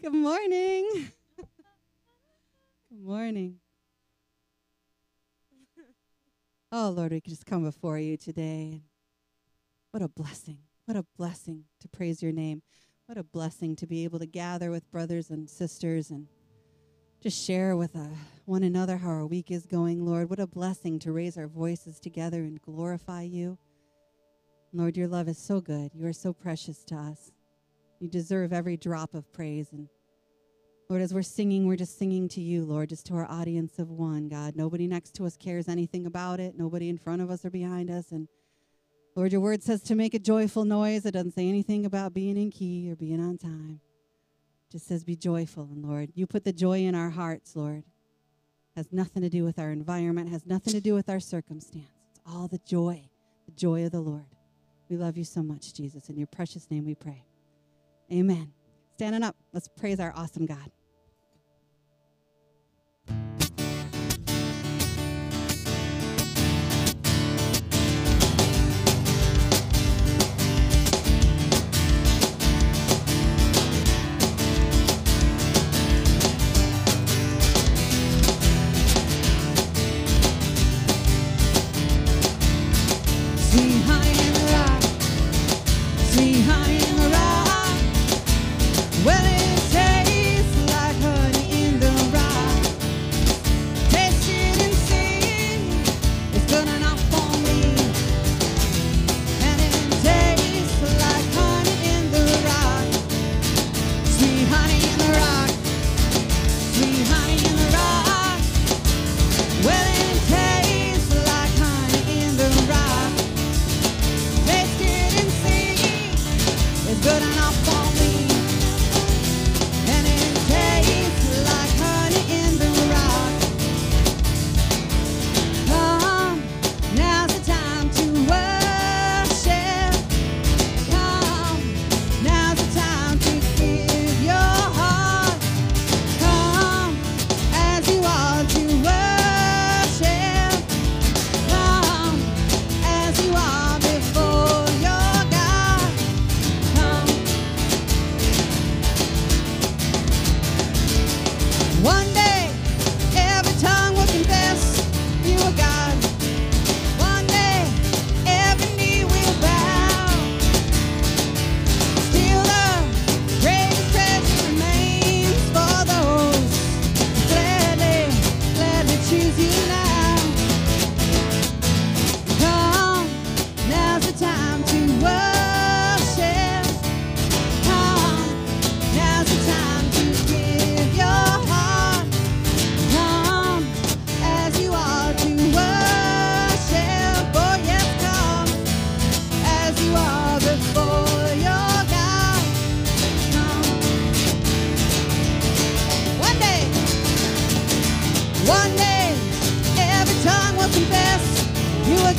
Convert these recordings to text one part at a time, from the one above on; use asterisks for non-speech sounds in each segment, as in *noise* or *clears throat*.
Good morning. Good morning. Oh, Lord, we can just come before you today. What a blessing. What a blessing to praise your name. What a blessing to be able to gather with brothers and sisters and just share with uh, one another how our week is going, Lord. What a blessing to raise our voices together and glorify you. Lord, your love is so good. You are so precious to us. You deserve every drop of praise. And Lord, as we're singing, we're just singing to you, Lord, just to our audience of one, God. Nobody next to us cares anything about it, nobody in front of us or behind us. And Lord, your word says to make a joyful noise. It doesn't say anything about being in key or being on time. It just says be joyful. And Lord, you put the joy in our hearts, Lord. Has nothing to do with our environment, has nothing to do with our circumstance. It's all the joy, the joy of the Lord. We love you so much, Jesus. In your precious name we pray. Amen. Standing up, let's praise our awesome God.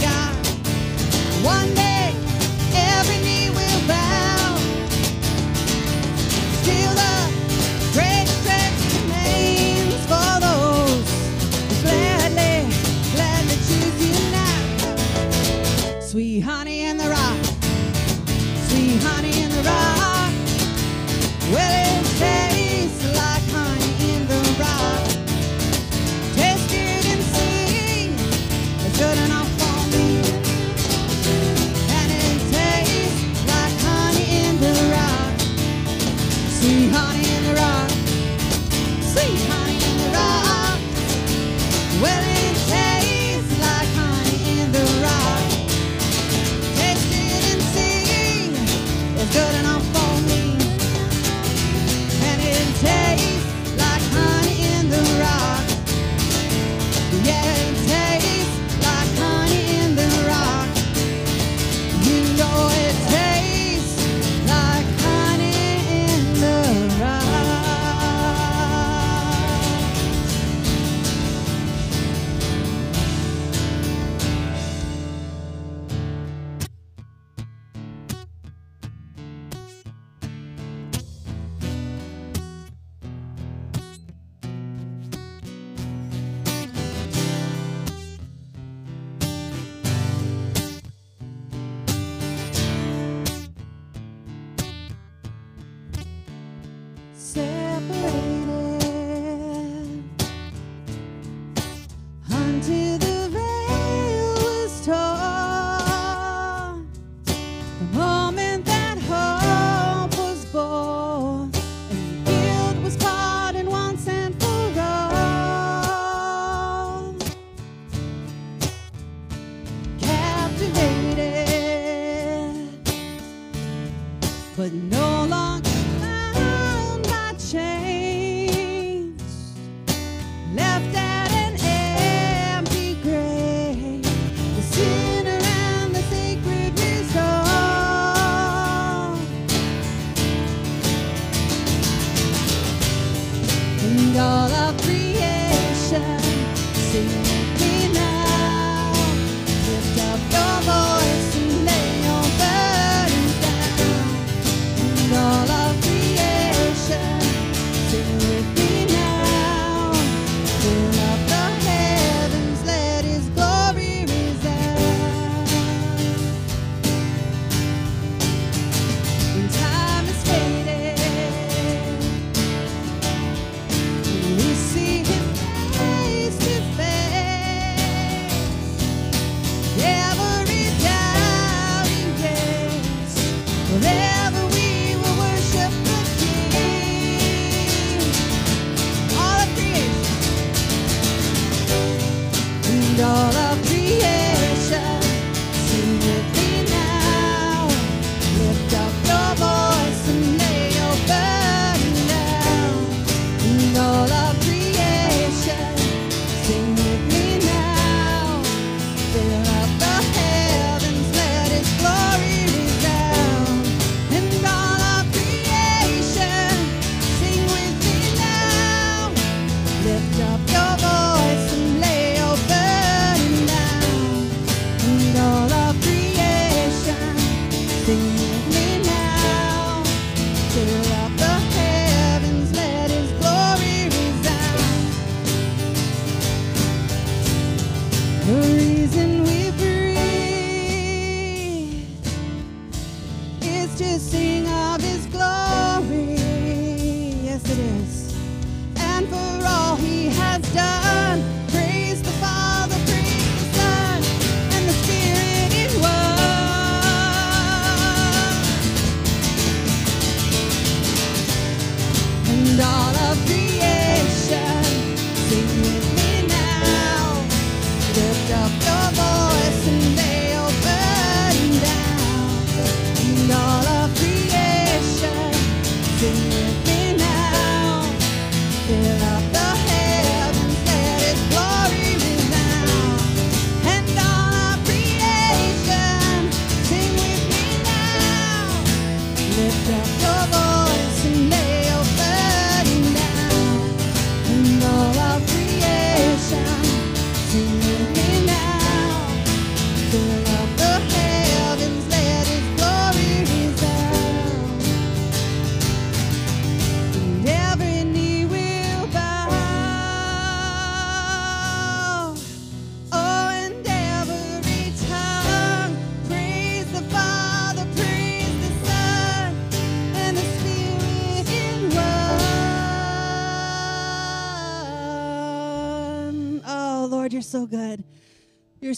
You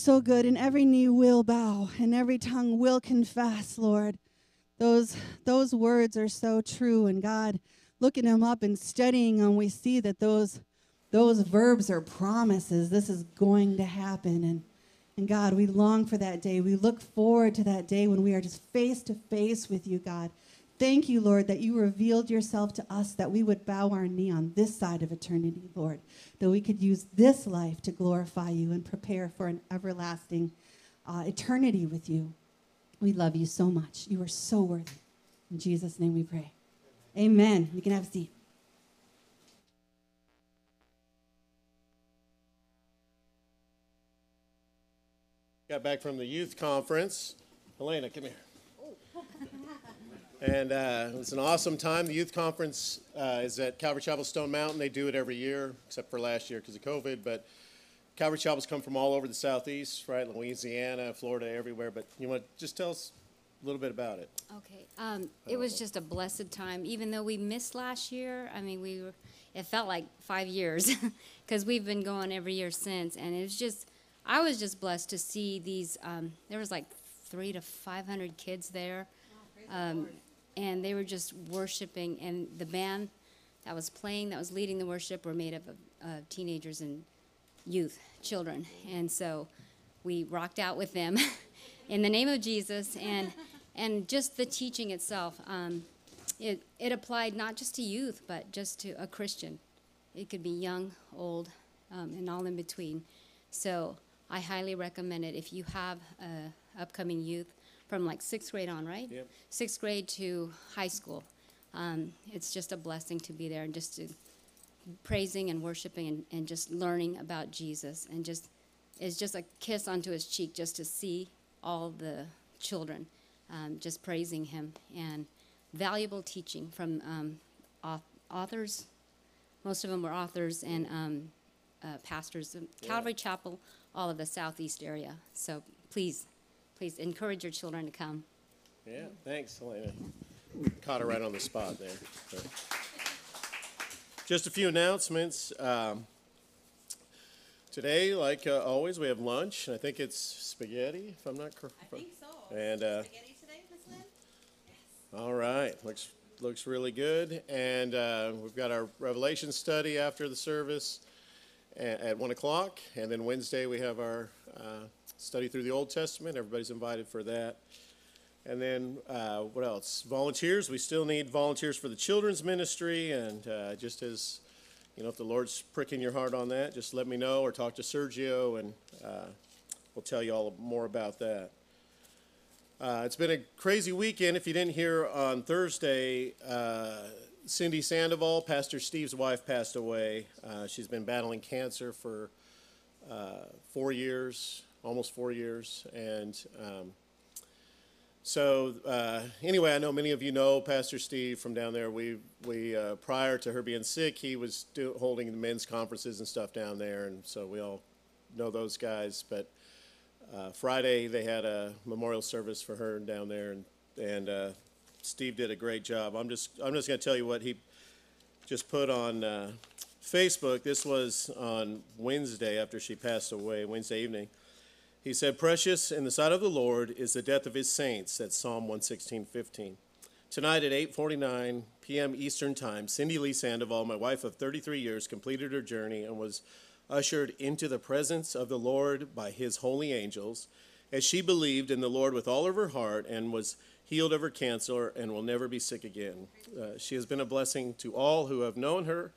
so good, and every knee will bow, and every tongue will confess, Lord. Those those words are so true, and God, looking them up and studying them, we see that those those verbs are promises. This is going to happen, and and God, we long for that day. We look forward to that day when we are just face to face with you, God. Thank you, Lord, that you revealed yourself to us, that we would bow our knee on this side of eternity, Lord, that we could use this life to glorify you and prepare for an everlasting uh, eternity with you. We love you so much. You are so worthy. In Jesus' name we pray. Amen. You can have a seat. Got back from the youth conference. Elena, come here. And uh, it was an awesome time. The youth conference uh, is at Calvary Chapel Stone Mountain. They do it every year, except for last year because of COVID. But Calvary Chapels come from all over the southeast, right? Louisiana, Florida, everywhere. But you want to just tell us a little bit about it? Okay, um, it was just a blessed time, even though we missed last year. I mean, we were, it felt like five years *laughs* because we've been going every year since. And it was just, I was just blessed to see these, um, there was like three to 500 kids there. Um, and they were just worshiping, and the band that was playing, that was leading the worship, were made up of uh, teenagers and youth, children. And so we rocked out with them *laughs* in the name of Jesus. And *laughs* and just the teaching itself, um, it, it applied not just to youth, but just to a Christian. It could be young, old, um, and all in between. So I highly recommend it if you have uh, upcoming youth from like sixth grade on, right? Yep. Sixth grade to high school. Um, it's just a blessing to be there and just to praising and worshiping and, and just learning about Jesus and just it's just a kiss onto his cheek just to see all the children um, just praising him and valuable teaching from um, authors. Most of them were authors and um, uh, pastors of Calvary Chapel, all of the southeast area. So please, please encourage your children to come. Yeah, thanks, Helena. Caught her right on the spot there. But- Just a few announcements. Um, today, like uh, always, we have lunch. I think it's spaghetti, if I'm not correct. I think so. And uh, Spaghetti today, Miss Lynn? all right, looks looks really good. And uh, we've got our Revelation study after the service at, at one o'clock, and then Wednesday we have our uh, study through the Old Testament. Everybody's invited for that. And then uh, what else? Volunteers. We still need volunteers for the children's ministry, and uh, just as you know, if the Lord's pricking your heart on that, just let me know or talk to Sergio, and uh, we'll tell you all more about that. Uh, it's been a crazy weekend. If you didn't hear on Thursday, uh, Cindy Sandoval, Pastor Steve's wife, passed away. Uh, she's been battling cancer for four years, almost four years, and um, so uh, anyway, I know many of you know Pastor Steve from down there. We we uh, prior to her being sick, he was do, holding the men's conferences and stuff down there, and so we all know those guys. But uh, Friday they had a memorial service for her down there, and and uh, Steve did a great job. I'm just I'm just going to tell you what he just put on uh, Facebook. This was on Wednesday after she passed away, Wednesday evening. He said, Precious in the sight of the Lord is the death of his saints. That's Psalm 116, 15. Tonight at 8.49 p.m. Eastern Time, Cindy Lee Sandoval, my wife of 33 years, completed her journey and was ushered into the presence of the Lord by his holy angels as she believed in the Lord with all of her heart and was healed of her cancer and will never be sick again. Uh, she has been a blessing to all who have known her,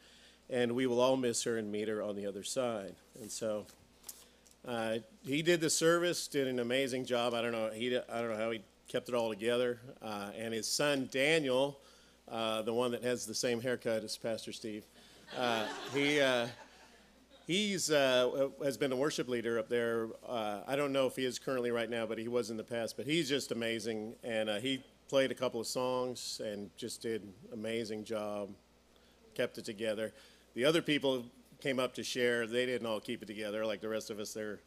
and we will all miss her and meet her on the other side. And so uh, he did the service, did an amazing job. I don't know he I don't know how he kept it all together. Uh, and his son Daniel, uh, the one that has the same haircut as Pastor Steve, uh, he uh, he's uh, has been a worship leader up there. I don't know if he is currently right now, but he was in the past. But he's just amazing, and he played a couple of songs and just did amazing job. Kept it together. The other people came up to share. They didn't all keep it together like the rest of us. They're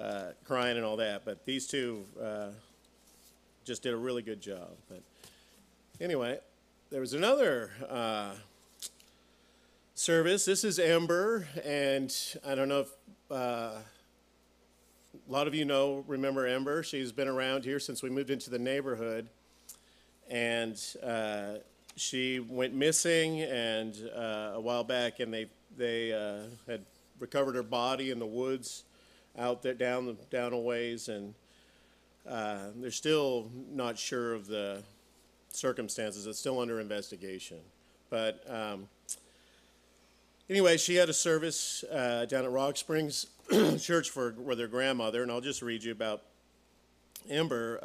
uh, crying and all that. But these two uh, just did a really good job. But anyway, there was another uh, service. This is Amber, and I don't know if uh, a lot of you know, remember Amber. She's been around here since we moved into the neighborhood, and uh, she went missing, and uh, a while back, and they they uh, had recovered her body in the woods out there down the down a ways, and uh, they're still not sure of the circumstances. It's still under investigation, but. Um, Anyway, she had a service uh, down at Rock Springs *clears throat* Church for with her grandmother, and I'll just read you about Ember.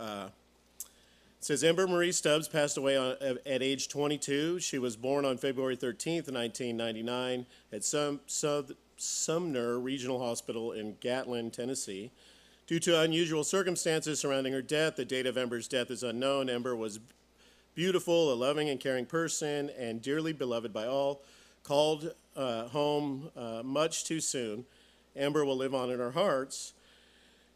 Uh, says Ember Marie Stubbs passed away on, at age 22. She was born on February 13th, 1999, at Sum, Sumner Regional Hospital in Gallatin, Tennessee. Due to unusual circumstances surrounding her death, the date of Ember's death is unknown. Ember was beautiful, a loving and caring person, and dearly beloved by all. Called uh, home uh, much too soon. Ember will live on in our hearts.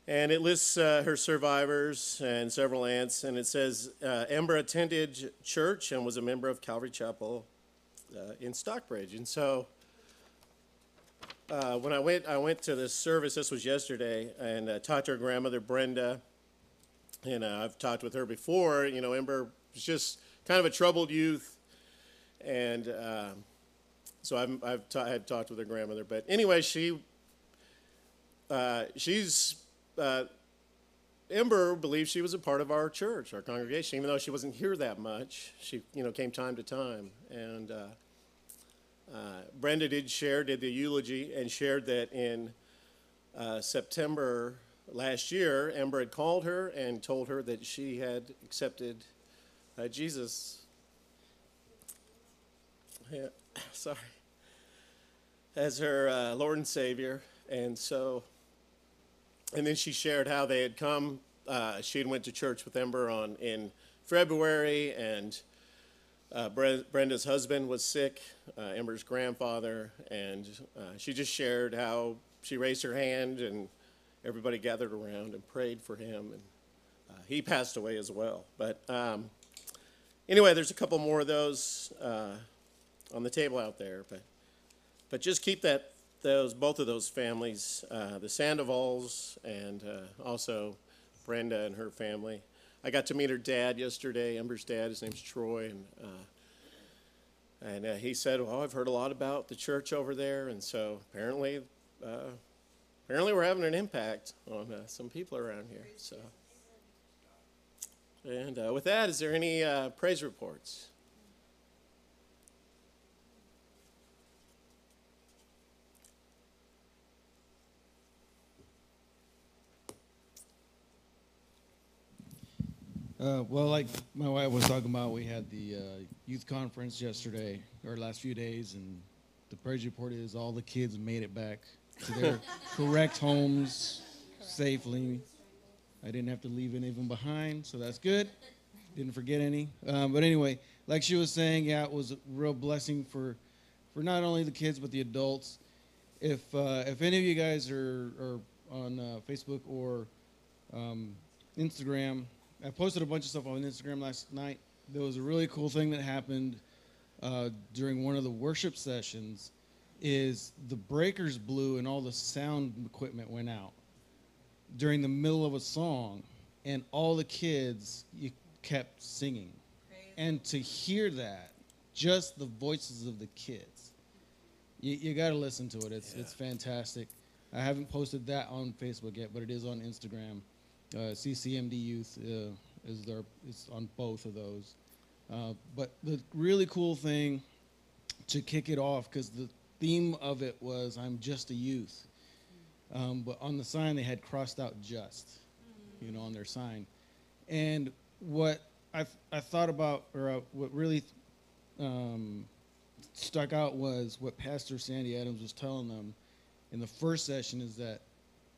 And it lists uh, her survivors and several aunts, and it says uh, Ember attended church and was a member of Calvary Chapel uh, in Stockbridge. And so uh, when I went, I went to this service. This was yesterday, and uh, talked to her grandmother Brenda. And uh, I've talked with her before. You know, Ember was just kind of a troubled youth, and uh, so I've, I've I had talked with her grandmother. But anyway, she uh, she's uh, Ember believed she was a part of our church, our congregation, even though she wasn't here that much. She, you know, came time to time. And uh, uh, Brenda did share, did the eulogy, and shared that in uh, September last year, Ember had called her and told her that she had accepted uh, Jesus. Yeah, *coughs* sorry. As her uh, Lord and Savior. And so and then she shared how they had come. Uh, she had went to church with Ember on in February, and uh, Brenda's husband was sick, uh, Ember's grandfather, and uh, she just shared how she raised her hand, and everybody gathered around and prayed for him, and uh, he passed away as well. But um, anyway, there's a couple more of those uh, on the table out there, but but just keep that those both of those families, uh, the Sandovals and uh, also Brenda and her family. I got to meet her dad yesterday, Ember's dad. His name's Troy, and uh, and uh, he said, "Well, I've heard a lot about the church over there, and so apparently, uh, apparently we're having an impact on uh, some people around here." So, and with that, is there any praise reports? Uh, well, like my wife was talking about, we had the uh, youth conference yesterday, or last few days, and the praise report is all the kids made it back to their *laughs* correct homes safely. I didn't have to leave any of them behind, so that's good. Didn't forget any. Um, but anyway, like she was saying, yeah, it was a real blessing for, for not only the kids but the adults. If uh, if any of you guys are, are on uh, Facebook or um, Instagram, I posted a bunch of stuff on Instagram last night. There was a really cool thing that happened uh, during one of the worship sessions. Is the breakers blew and all the sound equipment went out during the middle of a song, and all the kids you kept singing, Crazy. and to hear that, just the voices of the kids, you, you got to listen to it. It's yeah. it's fantastic. I haven't posted that on Facebook yet, but it is on Instagram. Uh, CCMD Youth uh, is there is on both of those. Uh, but the really cool thing to kick it off, because the theme of it was "I'm just a youth," um, but on the sign they had crossed out "just," you know, on their sign. And what I I thought about, or uh, what really um, stuck out was what Pastor Sandy Adams was telling them in the first session is that,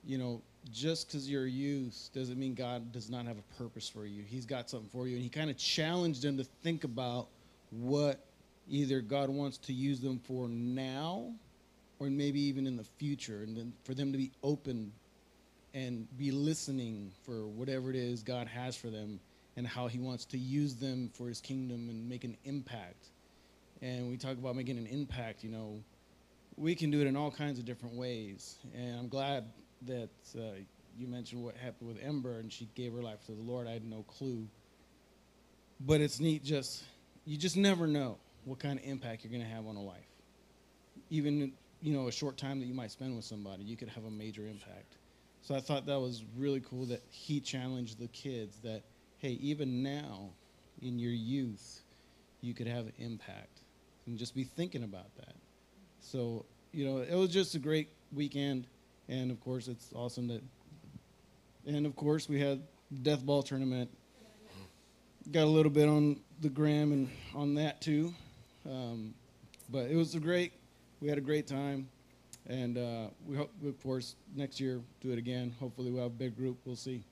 you know, just because you're youth doesn't mean God does not have a purpose for you. He's got something for you. And he kind of challenged them to think about what either God wants to use them for now or maybe even in the future. And then for them to be open and be listening for whatever it is God has for them and how he wants to use them for his kingdom and make an impact. And we talk about making an impact, you know, we can do it in all kinds of different ways. And I'm glad that uh, you mentioned what happened with Ember and she gave her life to the Lord. I had no clue. But it's neat just, you just never know what kind of impact you're going to have on a life. Even, you know, a short time that you might spend with somebody, you could have a major impact. So I thought that was really cool that he challenged the kids that, hey, even now in your youth, you could have an impact. And just be thinking about that. So, you know, it was just a great weekend. And of course, it's awesome that. And of course, we had death ball tournament. Got a little bit on the gram and on that too, um, but it was a great. We had a great time, and uh, we hope, of course, next year do it again. Hopefully, we'll have a big group. We'll see.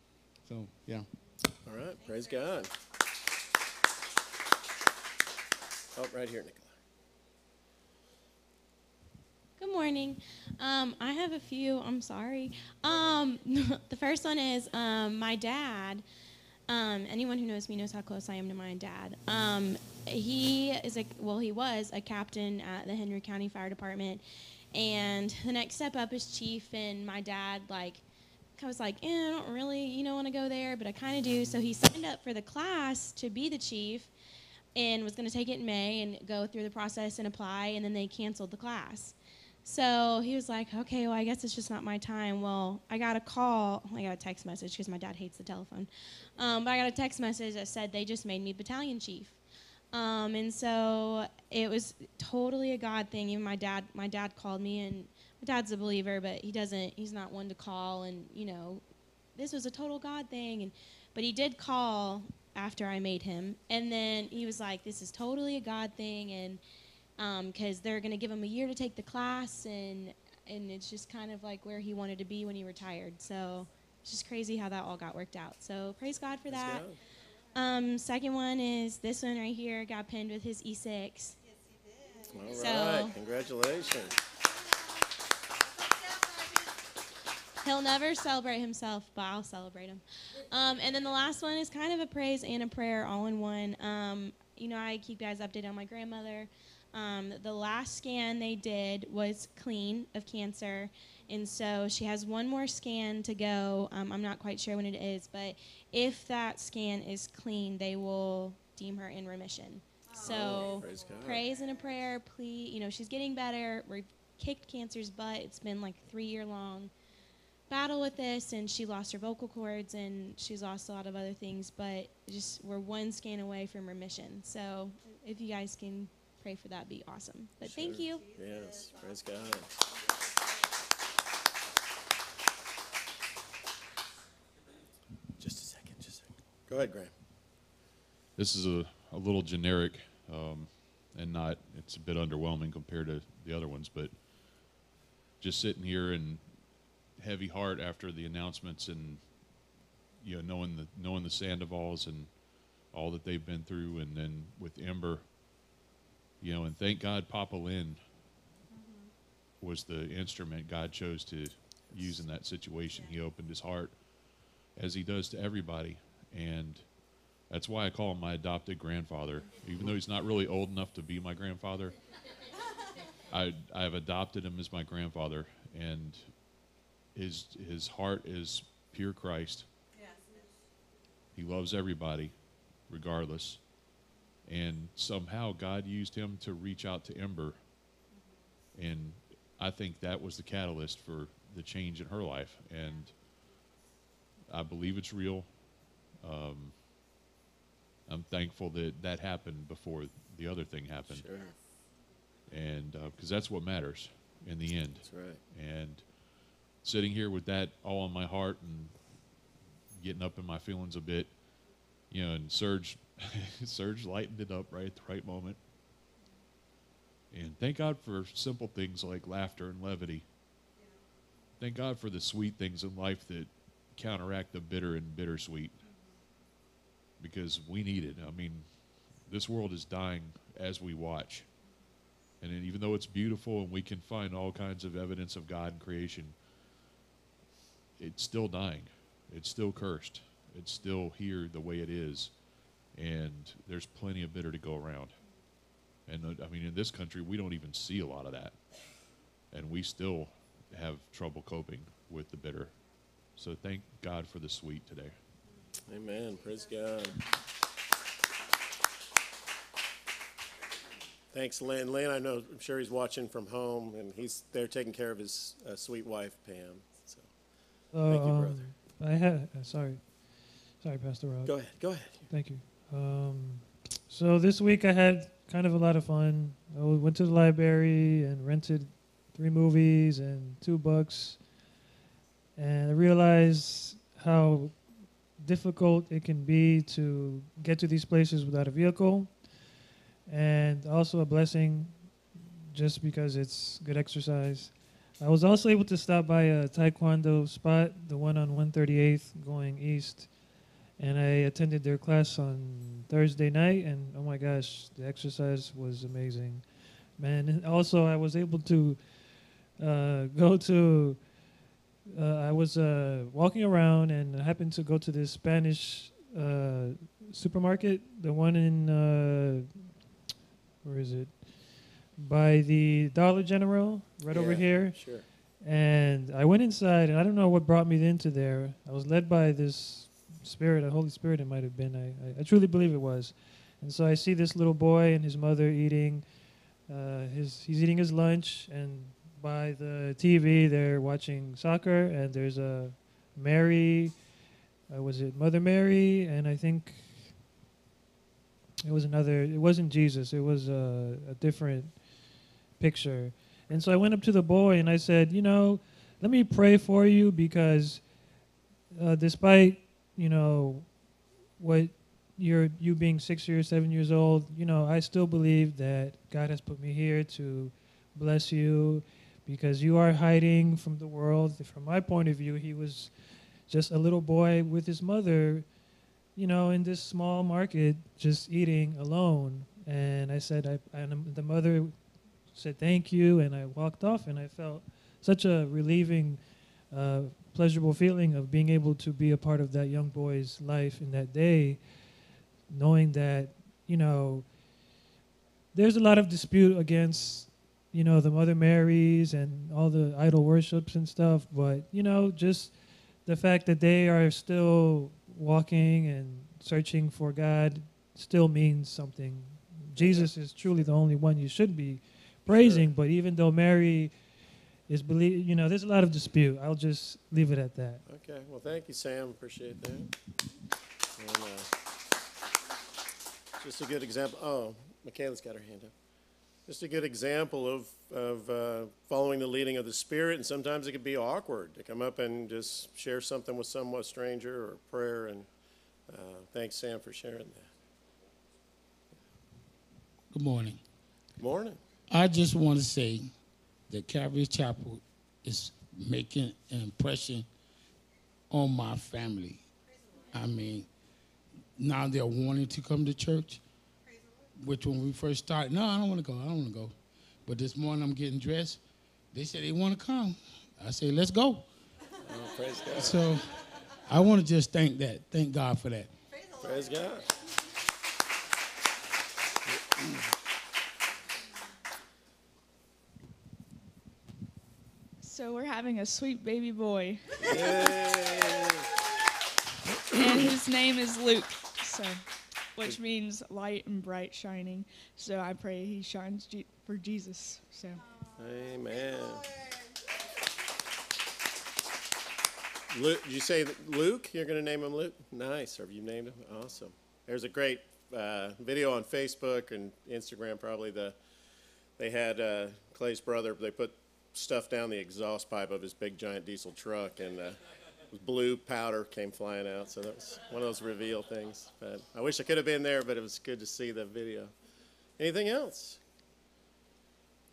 So, yeah. All right. Praise God. Oh, right here, Nick. Good morning. Um, I have a few. I'm sorry. Um, *laughs* the first one is um, my dad. Um, anyone who knows me knows how close I am to my dad. Um, he is a well, he was a captain at the Henry County Fire Department, and the next step up is chief. And my dad, like, I was like, eh, I don't really, you know, want to go there, but I kind of do. So he signed up for the class to be the chief, and was going to take it in May and go through the process and apply. And then they canceled the class. So he was like, okay, well, I guess it's just not my time. Well, I got a call, I got a text message because my dad hates the telephone. Um, but I got a text message that said they just made me battalion chief. Um, and so it was totally a God thing. Even my dad, my dad called me, and my dad's a believer, but he doesn't, he's not one to call. And, you know, this was a total God thing. And, but he did call after I made him. And then he was like, this is totally a God thing. And, because um, they're going to give him a year to take the class, and and it's just kind of like where he wanted to be when he retired. So it's just crazy how that all got worked out. So praise God for that. Um, second one is this one right here got pinned with his E6. Yes, he did. All right, So- congratulations. He'll never celebrate himself, but I'll celebrate him. Um, and then the last one is kind of a praise and a prayer all in one. Um, you know, I keep you guys updated on my grandmother. Um, the last scan they did was clean of cancer, and so she has one more scan to go. Um, I'm not quite sure when it is, but if that scan is clean, they will deem her in remission. So Oh, praise God. praise and a prayer, please. You know, she's getting better. We've kicked cancer's butt. It's been like three year long battle with this, and she lost her vocal cords and she's lost a lot of other things. But just we're one scan away from remission. So if you guys can pray for that, be awesome. But thank you. Yes, praise God. Just a second, just a second. Go ahead, Graham. This is a, a little generic um, and not, it's a bit underwhelming compared to the other ones, but just sitting here and heavy heart after the announcements and, you know, knowing the, knowing the Sandovals and all that they've been through, and then with Ember, you know, and thank God Papa Lynn mm-hmm. was the instrument God chose to use in that situation. He opened his heart as he does to everybody. And that's why I call him my adopted grandfather. Even though he's not really old enough to be my grandfather, *laughs* I, I've adopted him as my grandfather. And his, his heart is pure Christ. He loves everybody, regardless. And somehow God used him to reach out to Ember. And I think that was the catalyst for the change in her life. And I believe it's real. Um, I'm thankful that that happened before the other thing happened, Sure, and because that's what matters in the end. that's right. And sitting here with that all on my heart and getting up in my feelings a bit, you know, and Serge, *laughs* Serge lightened it up right at the right moment. And thank God for simple things like laughter and levity. Thank God for the sweet things in life that counteract the bitter and bittersweet. Because we need it. I mean, this world is dying as we watch. And even though it's beautiful and we can find all kinds of evidence of God and creation, it's still dying. It's still cursed. It's still here the way it is. And there's plenty of bitter to go around. And uh, I mean, in this country, we don't even see a lot of that. And we still have trouble coping with the bitter. So thank God for the sweet today. Amen. Praise God. Thanks, Lynn. Lynn, I know, I'm sure he's watching from home, and he's there taking care of his uh, sweet wife, Pam. So, So, Thank you, um, brother. I had uh, sorry, sorry, Pastor Rob. go ahead. Go ahead. Thank you. Um, so this week I had kind of a lot of fun. I went to the library and rented three movies and two books, and I realized how difficult it can be to get to these places without a vehicle, and also a blessing just because it's good exercise. I was also able to stop by a taekwondo spot, the one on 138th going east, and I attended their class on Thursday night, and oh my gosh, the exercise was amazing, man. And also, I was able to uh, go to. Uh, I was uh, walking around and I happened to go to this Spanish uh, supermarket, the one in uh, where is it? By the Dollar General, right over here. Sure. And I went inside, and I don't know what brought me into there. I was led by this spirit, a Holy Spirit, it might have been. I, I, I truly believe it was. And so I see this little boy and his mother eating. Uh, his he's eating his lunch, and by the TV. They're watching soccer, and there's a Mary. Uh, was it Mother Mary? And I think it was another. It wasn't Jesus. It was a, a different picture. And so I went up to the boy and I said, you know, let me pray for you because, uh, despite you know, what you're you being six years, seven years old, you know, I still believe that God has put me here to bless you because you are hiding from the world. From my point of view, he was just a little boy with his mother, you know, in this small market, just eating alone. And I said, I, and the mother said thank you, and I walked off, and I felt such a relieving, uh, pleasurable feeling of being able to be a part of that young boy's life in that day, knowing that, you know, there's a lot of dispute against, you know, the Mother Marys and all the idol worships and stuff, but, you know, just the fact that they are still walking and searching for God still means something. Jesus is truly the only one you should be praising, but even though Mary is believe, you know, there's a lot of dispute. I'll just leave it at that. Okay. Well, thank you, Sam. Appreciate that. And, uh, just a good example. Oh, Michaela's got her hand up. Just a good example of, of uh, following the leading of the Spirit, and sometimes it can be awkward to come up and just share something with someone stranger or prayer. And uh, thanks, Sam, for sharing that. Good morning. Good Morning. I just want to say that Calvary Chapel is making an impression on my family. I mean, now they're wanting to come to church, which when we first started, no, I don't want to go, I don't want to go. But this morning I'm getting dressed. They said they want to come. I say, let's go. Oh, praise God. So I want to just thank that, thank God for that. Praise God. So we're having a sweet baby boy, Yay. and his name is Luke. So, which means light and bright shining. So I pray he shines Je- for Jesus. So. Amen. Luke, did you say Luke? You're going to name him Luke? Nice. Have you named him? Awesome. There's a great uh, video on Facebook and Instagram. Probably the they had uh, Clay's brother. They put stuff down the exhaust pipe of his big giant diesel truck, and uh, blue powder came flying out. So that was one of those reveal things. But I wish I could have been there, but it was good to see the video. Anything else?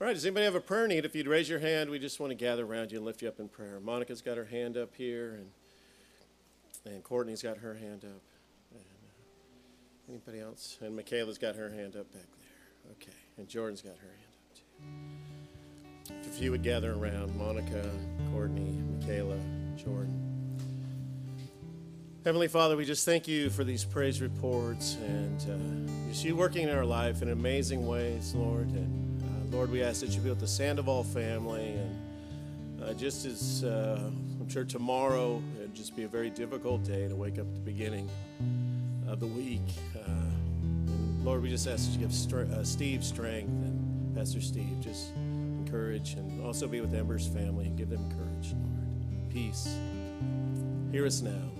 All right, does anybody have a prayer need? If you'd raise your hand, we just want to gather around you and lift you up in prayer. Monica's got her hand up here, and and Courtney's got her hand up. And, uh, anybody else? And Michaela's got her hand up back there. Okay, and Jordan's got her hand up too. If you would gather around, Monica, Courtney, Michaela, Jordan. Heavenly Father, we just thank you for these praise reports and uh, just you working in our life in amazing ways, Lord. And uh, Lord, we ask that you be with the Sandoval family. And uh, just as uh, I'm sure tomorrow, it'd just be a very difficult day to wake up at the beginning of the week. Uh, Lord, we just ask that you give uh, Steve strength and Pastor Steve just encourage and also be with Ember's family and give them courage, Lord. Peace. Hear us now,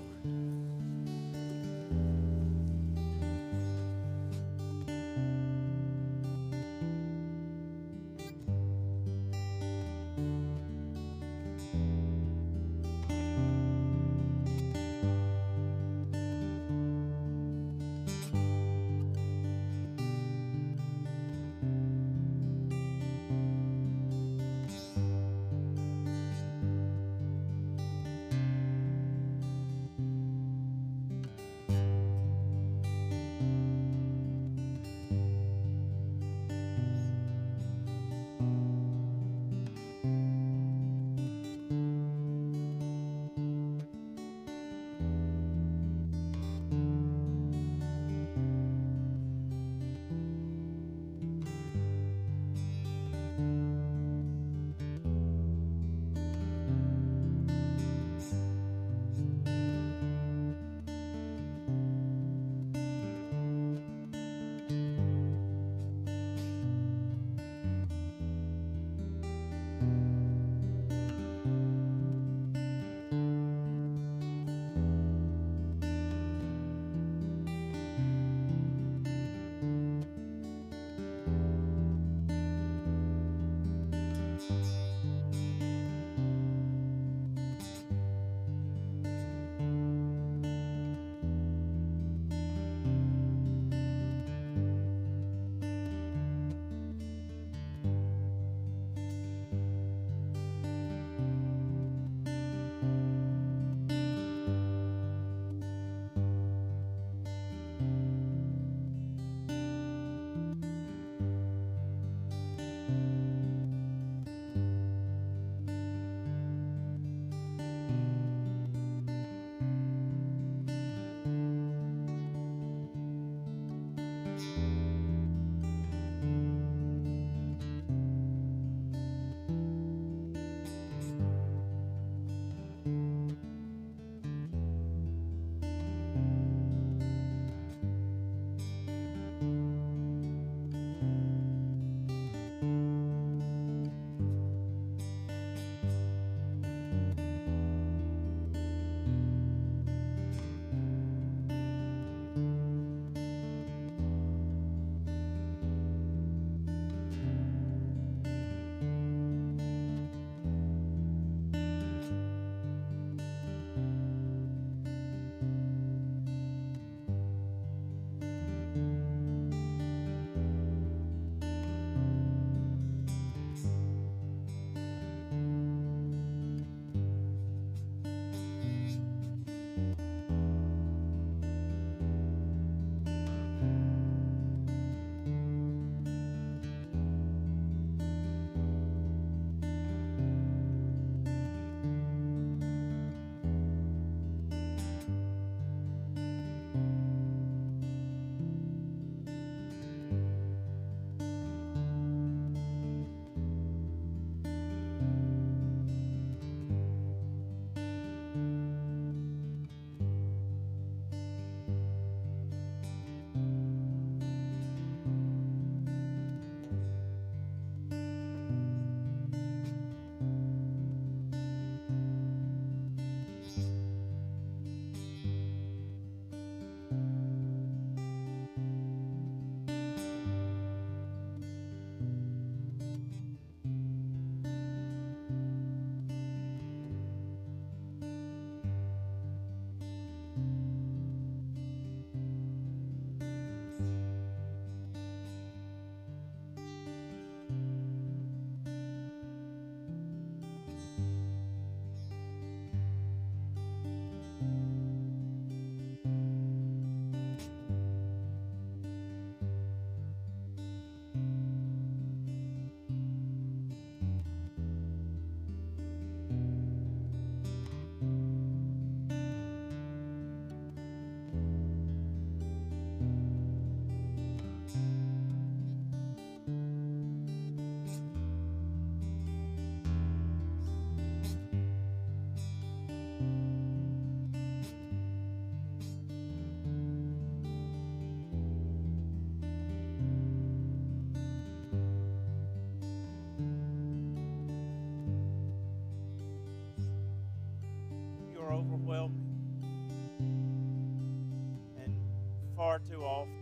far too often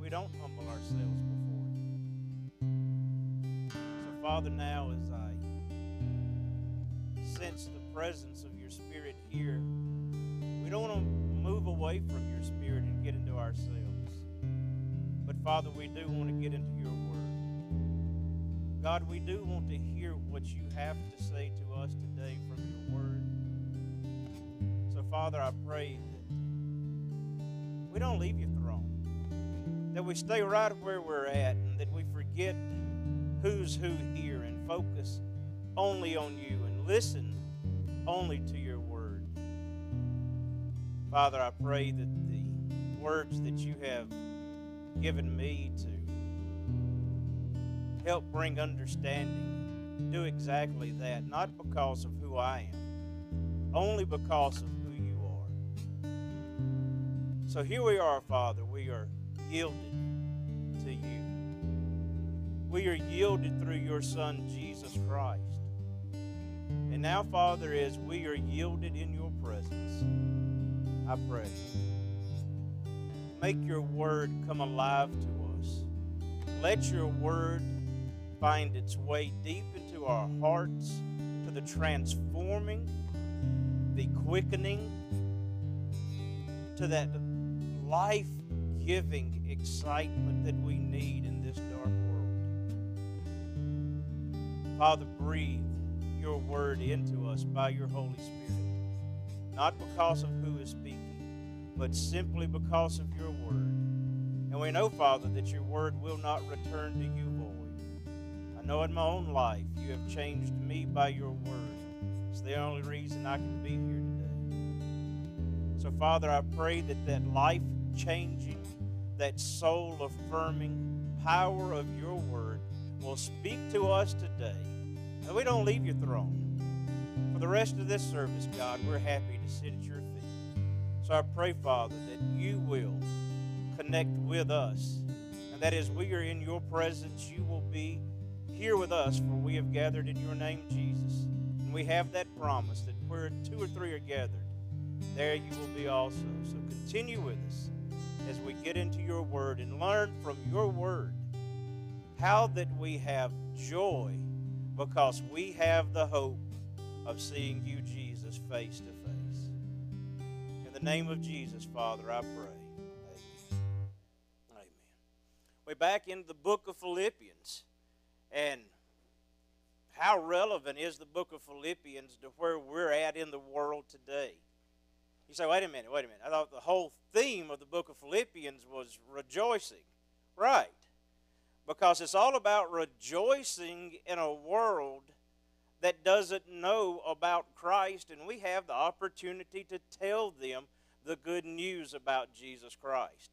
we don't humble ourselves before you. So, Father, now as I sense the presence of your Spirit here, we don't want to move away from your Spirit and get into ourselves. But, Father, we do want to get into your word. God, we do want to hear what you have to say to us today from your word. So, Father, I pray don't leave your throne, that we stay right where we're at, and that we forget who's who here and focus only on you and listen only to your word. Father, I pray that the words that you have given me to help bring understanding do exactly that, not because of who I am, only because of. So here we are, Father. We are yielded to you. We are yielded through your Son, Jesus Christ. And now, Father, as we are yielded in your presence, I pray, make your word come alive to us. Let your word find its way deep into our hearts to the transforming, the quickening, to that life giving excitement that we need in this dark world. Father, breathe your word into us by your Holy Spirit, not because of who is speaking, but simply because of your word. And we know, Father, that your word will not return to you void. I know in my own life you have changed me by your word. It's the only reason I can be here today. So, Father, I pray that that life changing, that soul affirming power of your word will speak to us today. And we don't leave your throne. For the rest of this service, God, we're happy to sit at your feet. So I pray, Father, that you will connect with us. And that as we are in your presence, you will be here with us, for we have gathered in your name, Jesus. And we have that promise that where two or three are gathered, there you will be also. So continue with us as we get into your word and learn from your word how that we have joy because we have the hope of seeing you, Jesus, face to face. In the name of Jesus, Father, I pray. Amen. We're back into the book of Philippians. And how relevant is the book of Philippians to where we're at in the world today? You say, wait a minute, wait a minute. I thought the whole theme of the book of Philippians was rejoicing. Right. Because it's all about rejoicing in a world that doesn't know about Christ, and we have the opportunity to tell them the good news about Jesus Christ.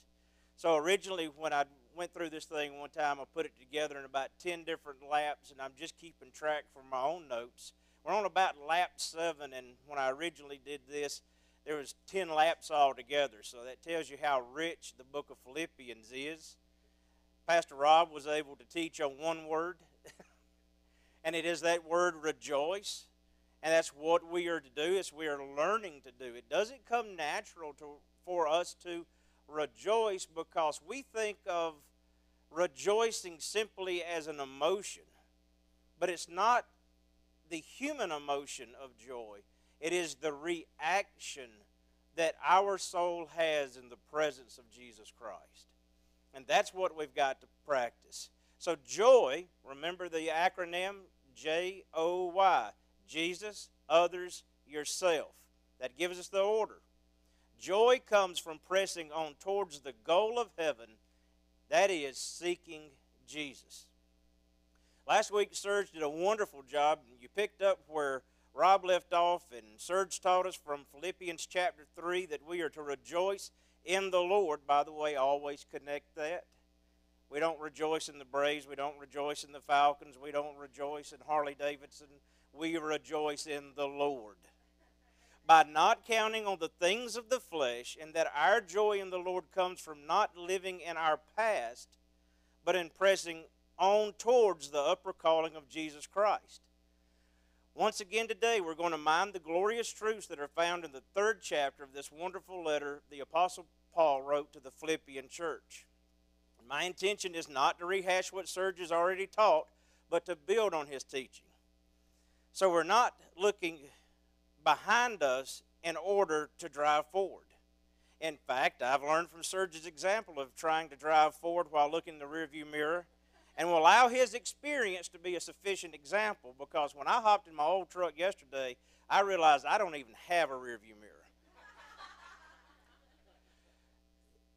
So originally, when I went through this thing one time, I put it together in about 10 different laps, and I'm just keeping track from my own notes. We're on about lap seven, and when I originally did this, there was 10 laps altogether. So that tells you how rich the book of Philippians is. Pastor Rob was able to teach on one word, *laughs* and it is that word rejoice. And that's what we are to do, is we are learning to do. It doesn't come natural to, for us to rejoice because we think of rejoicing simply as an emotion. But it's not the human emotion of joy, it is the reaction that our soul has in the presence of Jesus Christ. And that's what we've got to practice. So, joy, remember the acronym J O Y Jesus, others, yourself. That gives us the order. Joy comes from pressing on towards the goal of heaven, that is, seeking Jesus. Last week, Serge did a wonderful job. You picked up where Rob left off, and Serge taught us from Philippians chapter 3 that we are to rejoice in the Lord. By the way, always connect that. We don't rejoice in the Braves. We don't rejoice in the Falcons. We don't rejoice in Harley Davidson. We rejoice in the Lord. By not counting on the things of the flesh, and that our joy in the Lord comes from not living in our past, but in pressing on towards the upper calling of Jesus Christ. Once again today, we're going to mind the glorious truths that are found in the third chapter of this wonderful letter the Apostle Paul wrote to the Philippian church. My intention is not to rehash what Serge has already taught, but to build on his teaching. So we're not looking behind us in order to drive forward. In fact, I've learned from Serge's example of trying to drive forward while looking in the rearview mirror and will allow his experience to be a sufficient example because when I hopped in my old truck yesterday, I realized I don't even have a rearview mirror.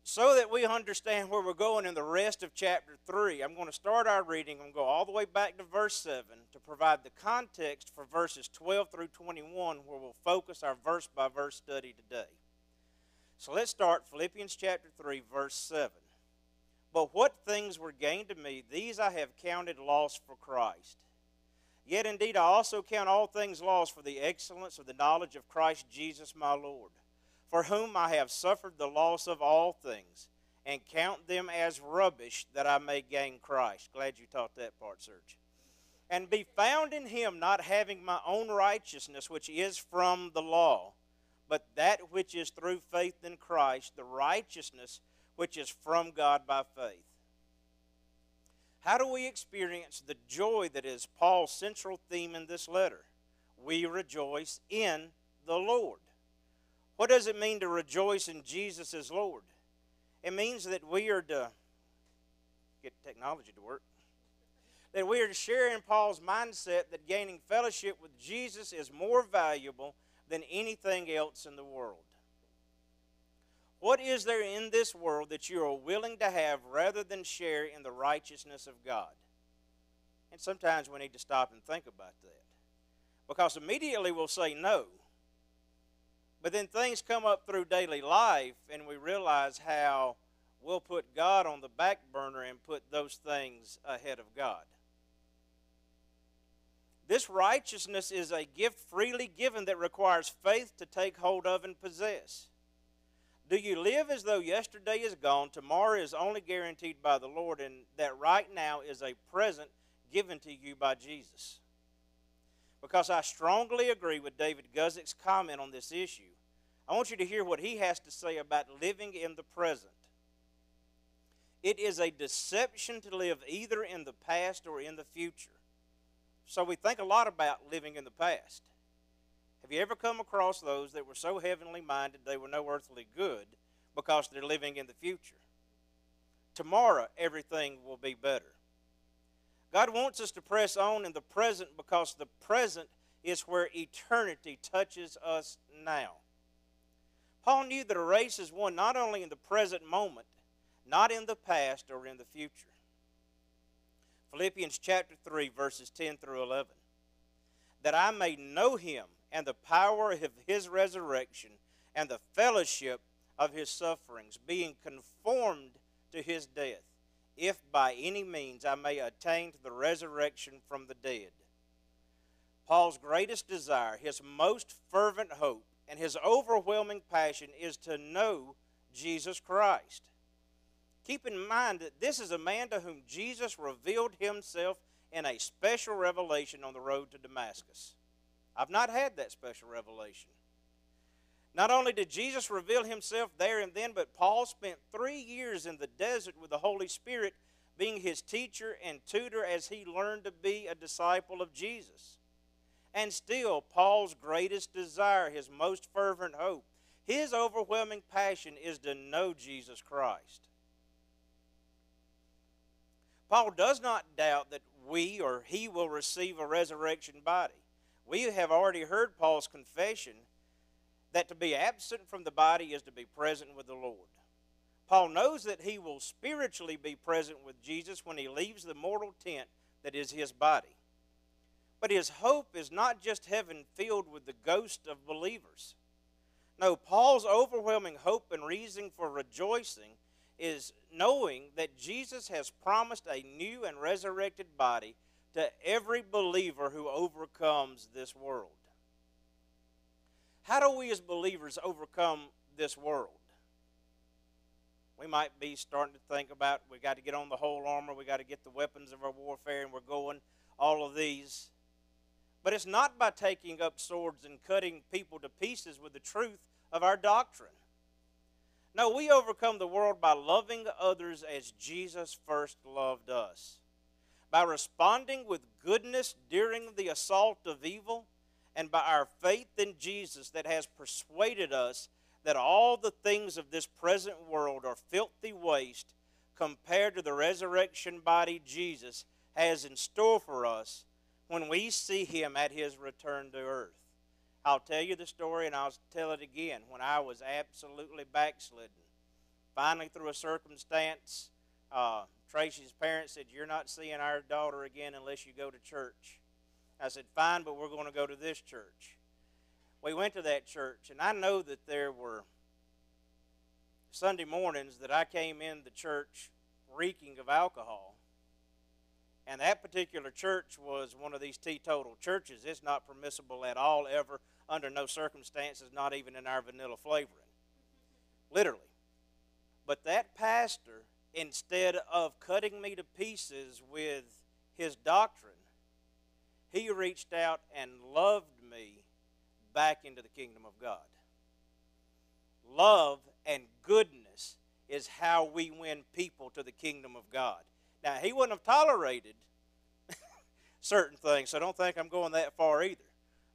so that we understand where we're going in the rest of chapter 3, I'm going to start our reading. To go all the way back to verse 7 to provide the context for verses 12 through 21, where we'll focus our verse by verse study today. So let's start Philippians chapter 3, verse 7. But what things were gained to me, these I have counted loss for Christ. Yet indeed I also count all things lost for the excellence of the knowledge of Christ Jesus my Lord for whom I have suffered the loss of all things, and count them as rubbish that I may gain Christ. Glad you taught that part, Serge. And be found in him, not having my own righteousness, which is from the law, but that which is through faith in Christ, the righteousness which is from God by faith. How do we experience the joy that is Paul's central theme in this letter? We rejoice in the Lord. What does it mean to rejoice in Jesus as Lord? It means that we are to get technology to work. That we are to share in Paul's mindset that gaining fellowship with Jesus is more valuable than anything else in the world. What is there in this world that you are willing to have rather than share in the righteousness of God? And sometimes we need to stop and think about that. Because immediately we'll say no. But then things come up through daily life, and we realize how we'll put God on the back burner and put those things ahead of God. This righteousness is a gift freely given that requires faith to take hold of and possess. Do you live as though yesterday is gone, tomorrow is only guaranteed by the Lord, and that right now is a present given to you by Jesus? because I strongly agree with David Guzik's comment on this issue. I want you to hear what he has to say about living in the present. It is a deception to live either in the past or in the future. So we think a lot about living in the past. Have you ever come across those that were so heavenly minded they were no earthly good because they're living in the future? Tomorrow, everything will be better. God wants us to press on in the present because the present is where eternity touches us now. Paul knew that a race is won not only in the present moment, not in the past or in the future. Philippians chapter 3, verses 10 through 11. That I may know him and the power of his resurrection and the fellowship of his sufferings, being conformed to his death if by any means I may attain to the resurrection from the dead. Paul's greatest desire, his most fervent hope, and his overwhelming passion is to know Jesus Christ. Keep in mind that this is a man to whom Jesus revealed himself in a special revelation on the road to Damascus. I've not had that special revelation. Not only did Jesus reveal himself there and then, but Paul spent three years in the desert with the Holy Spirit being his teacher and tutor as he learned to be a disciple of Jesus. And still, Paul's greatest desire, his most fervent hope, his overwhelming passion is to know Jesus Christ. Paul does not doubt that we or he will receive a resurrection body. We have already heard Paul's confession that to be absent from the body is to be present with the Lord. Paul knows that he will spiritually be present with Jesus when he leaves the mortal tent that is his body. But his hope is not just heaven filled with the ghost of believers. No, Paul's overwhelming hope and reason for rejoicing is knowing that Jesus has promised a new and resurrected body to every believer who overcomes this world. How do we as believers overcome this world? We might be starting to think about we got to get on the whole armor, we got to get the weapons of our warfare, and we're going all of these. But it's not by taking up swords and cutting people to pieces with the truth of our doctrine. No, we overcome the world by loving others as Jesus first loved us. By responding with goodness during the assault of evil, and by our faith in Jesus that has persuaded us that all the things of this present world are filthy waste compared to the resurrection body Jesus has in store for us when we see him at his return to earth. I'll tell you the story and I'll tell it again. When I was absolutely backslidden, finally, through a circumstance, uh, Tracy's parents said, You're not seeing our daughter again unless you go to church. I said, Fine, but we're going to go to this church. We went to that church, and I know that there were Sunday mornings that I came in the church reeking of alcohol. And that particular church was one of these teetotal churches. It's not permissible at all, ever, under no circumstances, not even in our vanilla flavoring. Literally. But that pastor, instead of cutting me to pieces with his doctrine, he reached out and loved me back into the kingdom of God. Love and goodness is how we win people to the kingdom of God. Now, he wouldn't have tolerated *laughs* certain things, so don't think I'm going that far either.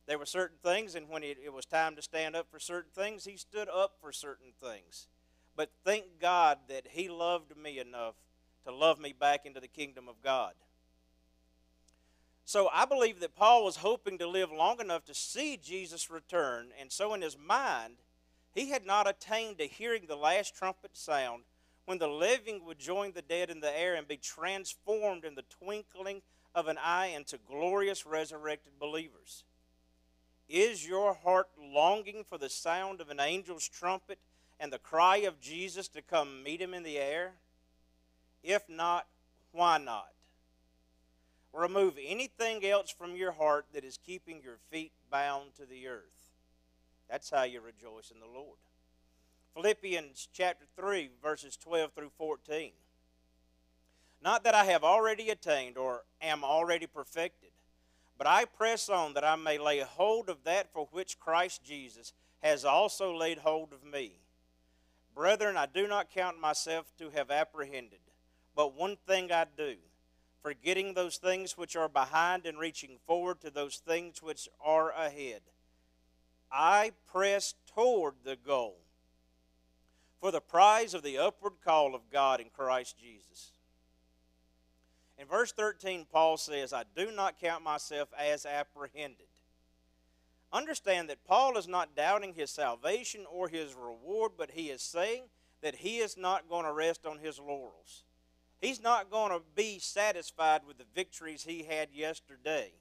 There were certain things, and when it, it was time to stand up for certain things, he stood up for certain things. But thank God that he loved me enough to love me back into the kingdom of God. So I believe that Paul was hoping to live long enough to see Jesus return, and so in his mind, he had not attained to hearing the last trumpet sound when the living would join the dead in the air and be transformed in the twinkling of an eye into glorious resurrected believers. Is your heart longing for the sound of an angel's trumpet and the cry of Jesus to come meet him in the air? If not, why not? Remove anything else from your heart that is keeping your feet bound to the earth. That's how you rejoice in the Lord. Philippians chapter 3, verses 12 through 14. Not that I have already attained or am already perfected, but I press on that I may lay hold of that for which Christ Jesus has also laid hold of me. Brethren, I do not count myself to have apprehended, but one thing I do, forgetting those things which are behind and reaching forward to those things which are ahead. I press toward the goal for the prize of the upward call of God in Christ Jesus. In verse 13, Paul says, I do not count myself as apprehended. Understand that Paul is not doubting his salvation or his reward, but he is saying that he is not going to rest on his laurels. He's not going to be satisfied with the victories he had yesterday.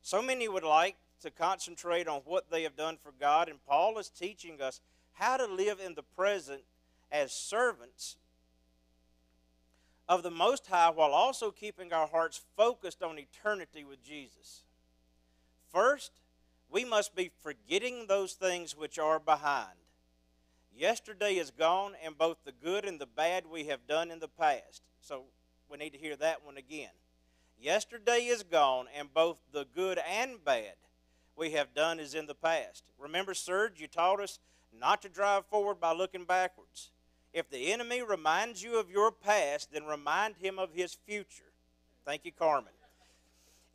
So many would like to concentrate on what they have done for God, and Paul is teaching us how to live in the present as servants of the Most High while also keeping our hearts focused on eternity with Jesus. First, we must be forgetting those things which are behind. Yesterday is gone, and both the good and the bad we have done in the past. So we need to hear that one again. Yesterday is gone, and both the good and bad we have done is in the past. Remember, Serge, you taught us not to drive forward by looking backwards. If the enemy reminds you of your past, then remind him of his future. Thank you, Carmen.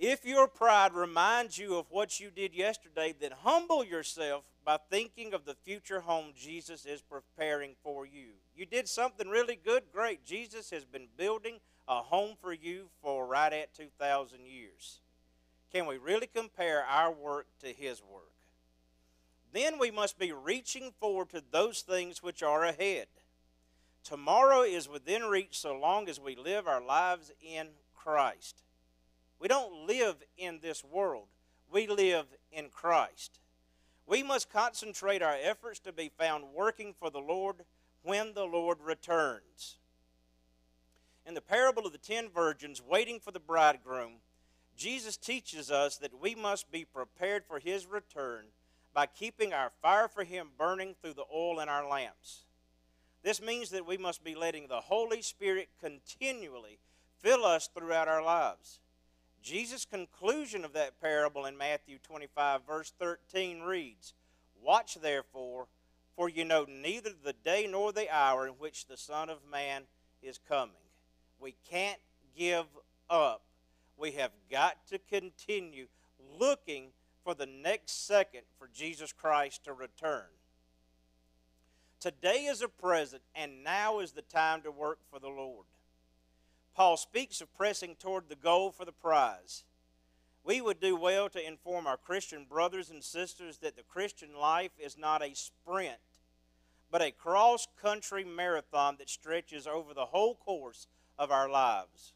If your pride reminds you of what you did yesterday, then humble yourself by thinking of the future home Jesus is preparing for you. You did something really good, great. Jesus has been building a home for you for right at 2,000 years. Can we really compare our work to his work? Then we must be reaching forward to those things which are ahead. Tomorrow is within reach so long as we live our lives in Christ. We don't live in this world, we live in Christ. We must concentrate our efforts to be found working for the Lord when the Lord returns. In the parable of the ten virgins waiting for the bridegroom, Jesus teaches us that we must be prepared for his return by keeping our fire for him burning through the oil in our lamps. This means that we must be letting the Holy Spirit continually fill us throughout our lives. Jesus' conclusion of that parable in Matthew 25, verse 13 reads Watch therefore, for you know neither the day nor the hour in which the Son of Man is coming. We can't give up. We have got to continue looking for the next second for Jesus Christ to return. Today is a present, and now is the time to work for the Lord. Paul speaks of pressing toward the goal for the prize. We would do well to inform our Christian brothers and sisters that the Christian life is not a sprint, but a cross country marathon that stretches over the whole course of our lives.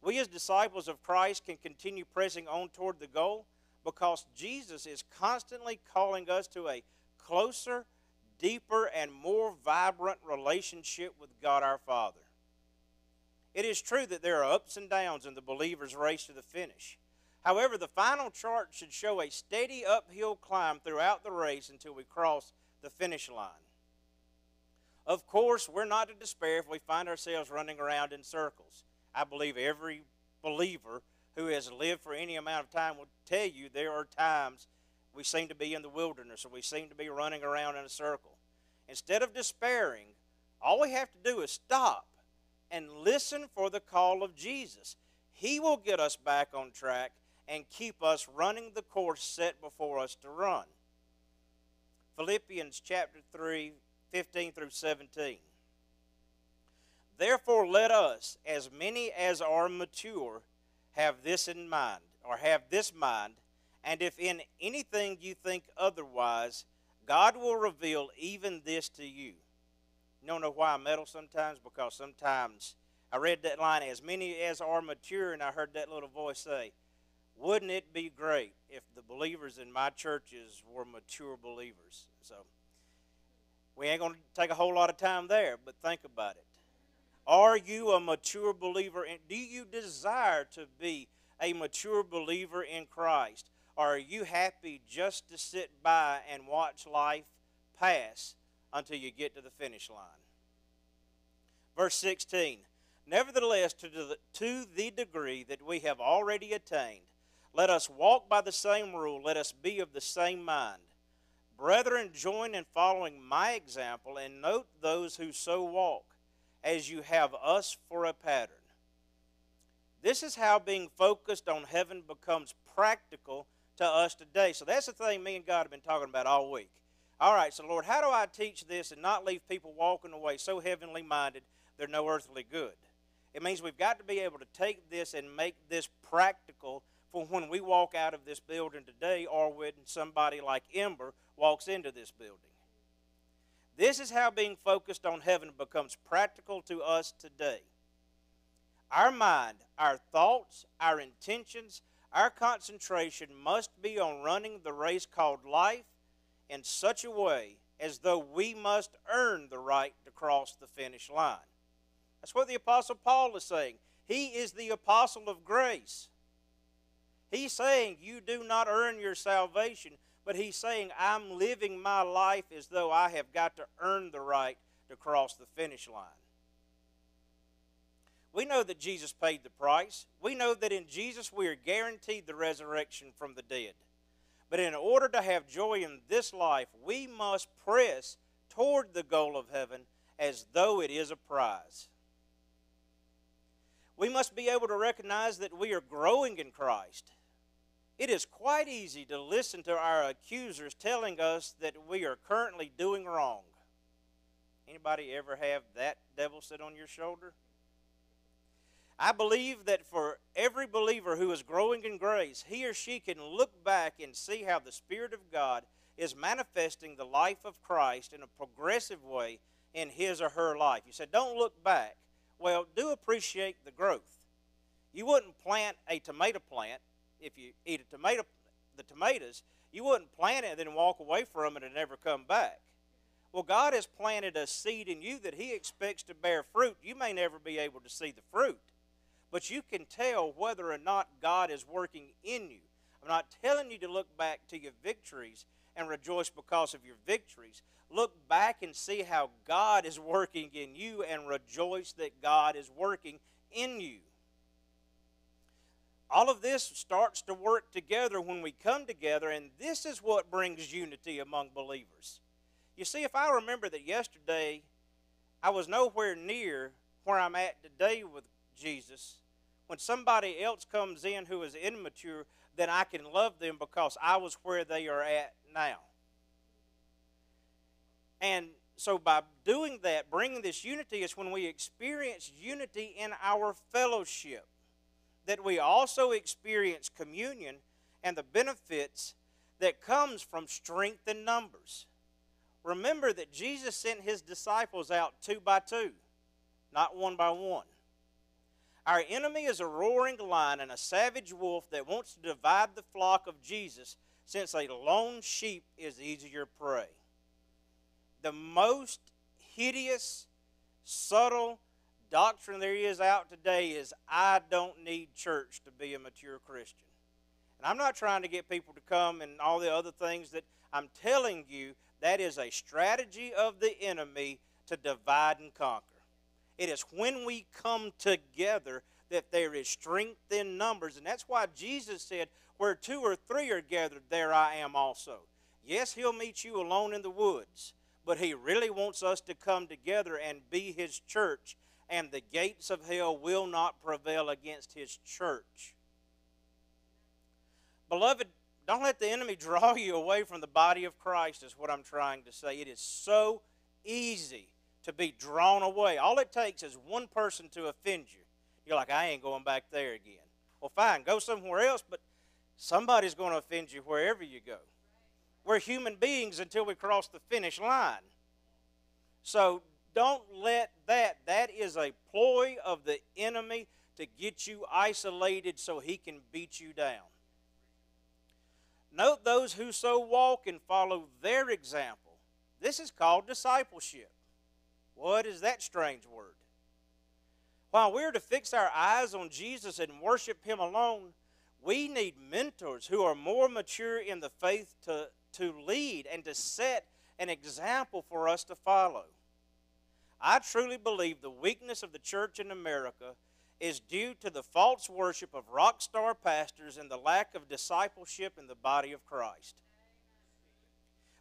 We, as disciples of Christ, can continue pressing on toward the goal because Jesus is constantly calling us to a closer, deeper, and more vibrant relationship with God our Father. It is true that there are ups and downs in the believer's race to the finish. However, the final chart should show a steady uphill climb throughout the race until we cross the finish line. Of course, we're not to despair if we find ourselves running around in circles. I believe every believer who has lived for any amount of time will tell you there are times we seem to be in the wilderness or we seem to be running around in a circle. Instead of despairing, all we have to do is stop and listen for the call of Jesus. He will get us back on track and keep us running the course set before us to run. Philippians chapter 3, 15 through 17. Therefore, let us, as many as are mature, have this in mind, or have this mind, and if in anything you think otherwise, God will reveal even this to you. You don't know why I meddle sometimes? Because sometimes I read that line, as many as are mature, and I heard that little voice say, Wouldn't it be great if the believers in my churches were mature believers? So we ain't going to take a whole lot of time there, but think about it. Are you a mature believer? And do you desire to be a mature believer in Christ? Are you happy just to sit by and watch life pass until you get to the finish line? Verse 16 Nevertheless, to the, to the degree that we have already attained, let us walk by the same rule, let us be of the same mind. Brethren, join in following my example and note those who so walk as you have us for a pattern. This is how being focused on heaven becomes practical to us today. So that's the thing me and God have been talking about all week. All right, so Lord, how do I teach this and not leave people walking away so heavenly minded they're no earthly good? It means we've got to be able to take this and make this practical for when we walk out of this building today or when somebody like Ember walks into this building. This is how being focused on heaven becomes practical to us today. Our mind, our thoughts, our intentions, our concentration must be on running the race called life in such a way as though we must earn the right to cross the finish line. That's what the Apostle Paul is saying. He is the apostle of grace. He's saying you do not earn your salvation, but he's saying, I'm living my life as though I have got to earn the right to cross the finish line. We know that Jesus paid the price. We know that in Jesus we are guaranteed the resurrection from the dead. But in order to have joy in this life, we must press toward the goal of heaven as though it is a prize. We must be able to recognize that we are growing in Christ it is quite easy to listen to our accusers telling us that we are currently doing wrong. Anybody ever have that devil sit on your shoulder? I believe that for every believer who is growing in grace, he or she can look back and see how the Spirit of God is manifesting the life of Christ in a progressive way in his or her life. You said, don't look back. Well, do appreciate the growth. You wouldn't plant a tomato plant if you eat a tomato, the tomatoes, you wouldn't plant it and then walk away from it and never come back. Well, God has planted a seed in you that He expects to bear fruit. You may never be able to see the fruit, but you can tell whether or not God is working in you. I'm not telling you to look back to your victories and rejoice because of your victories. Look back and see how God is working in you and rejoice that God is working in you. All of this starts to work together when we come together, and this is what brings unity among believers. You see, if I remember that yesterday I was nowhere near where I'm at today with Jesus, when somebody else comes in who is immature, then I can love them because I was where they are at now. And so, by doing that, bringing this unity, is when we experience unity in our fellowship, that we also experience communion and the benefits that comes from strength in numbers. Remember that Jesus sent his disciples out two by two, not one by one. Our enemy is a roaring lion and a savage wolf that wants to divide the flock of Jesus, since a lone sheep is easier prey. The most hideous, subtle doctrine there is out today is I don't need church to be a mature Christian. And I'm not trying to get people to come and all the other things that I'm telling you, that is a strategy of the enemy to divide and conquer. It is when we come together that there is strength in numbers. And that's why Jesus said, Where two or three are gathered, there I am also. Yes, He'll meet you alone in the woods, but He really wants us to come together and be His church, and the gates of hell will not prevail against His church. Beloved, don't let the enemy *laughs* draw you away from the body of Christ, is what I'm trying to say. It is so easy to be drawn away. All it takes is one person to offend you. You're like, I ain't going back there again. Well, fine, go somewhere else, but somebody's going to offend you wherever you go. We're human beings until we cross the finish line. So don't let that, that is a ploy of the enemy to get you isolated so he can beat you down. Note those who so walk and follow their example. This is called discipleship. What is that strange word? While we're to fix our eyes on Jesus and worship Him alone, we need mentors who are more mature in the faith to, to lead and to set an example for us to follow. I truly believe the weakness of the church in America is due to the false worship of rock star pastors and the lack of discipleship in the body of Christ.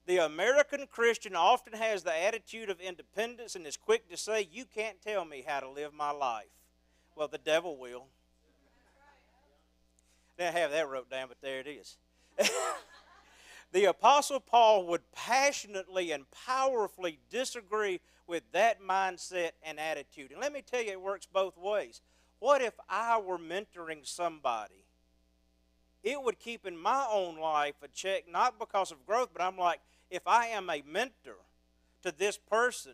The American Christian often has the attitude of independence and is quick to say, You can't tell me how to live my life. Well, the devil will. Didn't have that wrote down, but there it is. *laughs* the Apostle Paul would passionately and powerfully disagree with that mindset and attitude. And let me tell you, it works both ways. What if I were mentoring somebody? It would keep in my own life a check, not because of growth, but I'm like, if I am a mentor to this person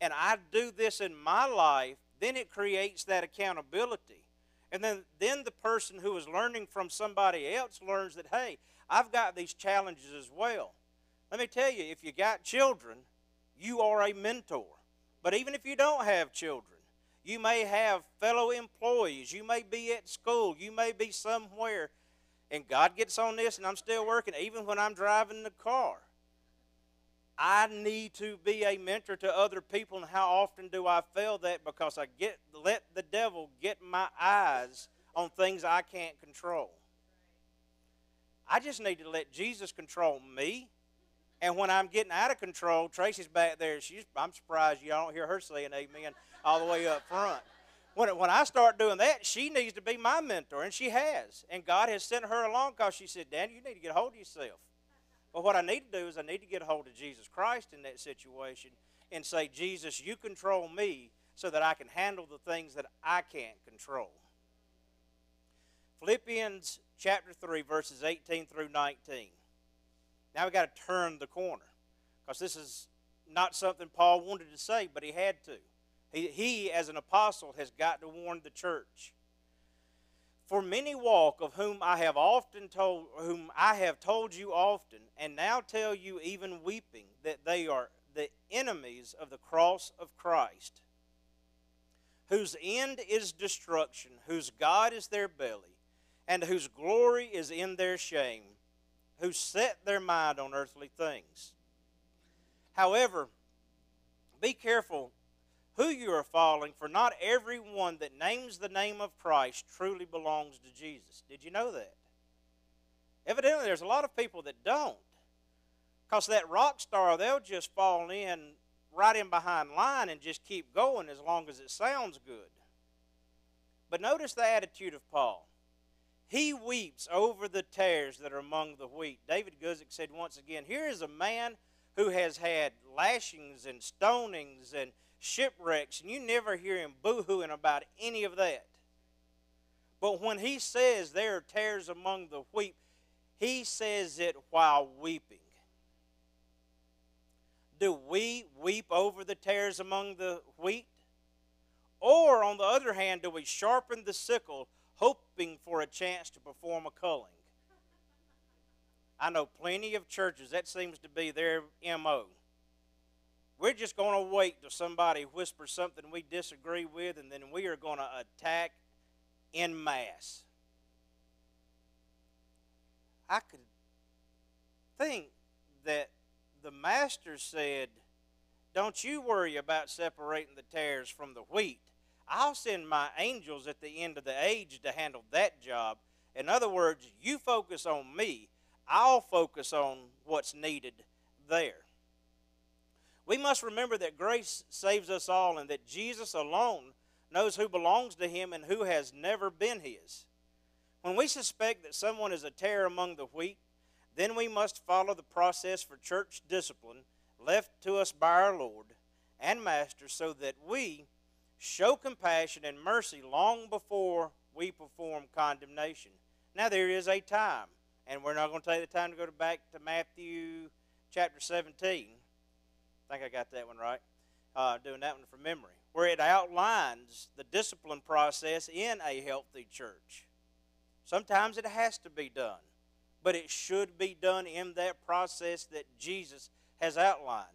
and I do this in my life, then it creates that accountability. And then, then the person who is learning from somebody else learns that, hey, I've got these challenges as well. Let me tell you, if you got children, you are a mentor. But even if you don't have children, you may have fellow employees, you may be at school, you may be somewhere, and God gets on this, and I'm still working, even when I'm driving the car. I need to be a mentor to other people, and how often do I fail that because I get let the devil get my eyes on things I can't control. I just need to let Jesus control me. And when I'm getting out of control, Tracy's back there. She's, I'm surprised you don't hear her saying amen all the way up front. When, when I start doing that, she needs to be my mentor, and she has. And God has sent her along because she said, Dan, you need to get a hold of yourself. But what I need to do is I need to get a hold of Jesus Christ in that situation and say, Jesus, you control me so that I can handle the things that I can't control. Philippians chapter 3, verses 18 through 19. Now we got to turn the corner because this is not something Paul wanted to say, but he had to. He, as an apostle, has got to warn the church. For many walk, of whom I have often told, whom I have told you often, and now tell you even weeping, that they are the enemies of the cross of Christ, whose end is destruction, whose God is their belly, and whose glory is in their shame, who set their mind on earthly things. However, be careful who you are following, for not everyone that names the name of Christ truly belongs to Jesus. Did you know that? Evidently, there's a lot of people that don't. Because that rock star, they'll just fall in right in behind line and just keep going as long as it sounds good. But notice the attitude of Paul. He weeps over the tares that are among the wheat. David Guzik said once again, Here is a man who has had lashings and stonings and shipwrecks, and you never hear him boo hooing about any of that. But when he says there are tares among the wheat, he says it while weeping. Do we weep over the tares among the wheat? Or, on the other hand, do we sharpen the sickle hoping for a chance to perform a culling? I know plenty of churches, that seems to be their MO. We're just going to wait till somebody whispers something we disagree with, and then we are going to attack in mass. I could think that the master said, Don't you worry about separating the tares from the wheat. I'll send my angels at the end of the age to handle that job. In other words, you focus on me, I'll focus on what's needed there. We must remember that grace saves us all and that Jesus alone knows who belongs to him and who has never been his. When we suspect that someone is a tare among the wheat, then we must follow the process for church discipline left to us by our Lord and Master so that we show compassion and mercy long before we perform condemnation. Now, there is a time, and we're not going to take the time to go back to Matthew chapter 17 I think I got that one right. Uh, doing that one from memory, where it outlines the discipline process in a healthy church. Sometimes it has to be done, but it should be done in that process that Jesus has outlined.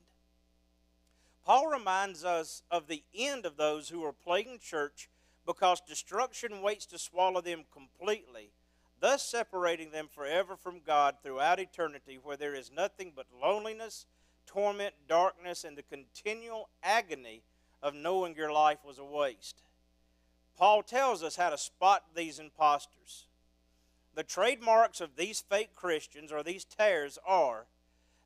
Paul reminds us of the end of those who are plaguing church because destruction waits to swallow them completely, thus separating them forever from God throughout eternity, where there is nothing but loneliness torment, darkness, and the continual agony of knowing your life was a waste. Paul tells us how to spot these impostors. The trademarks of these fake Christians or these tares are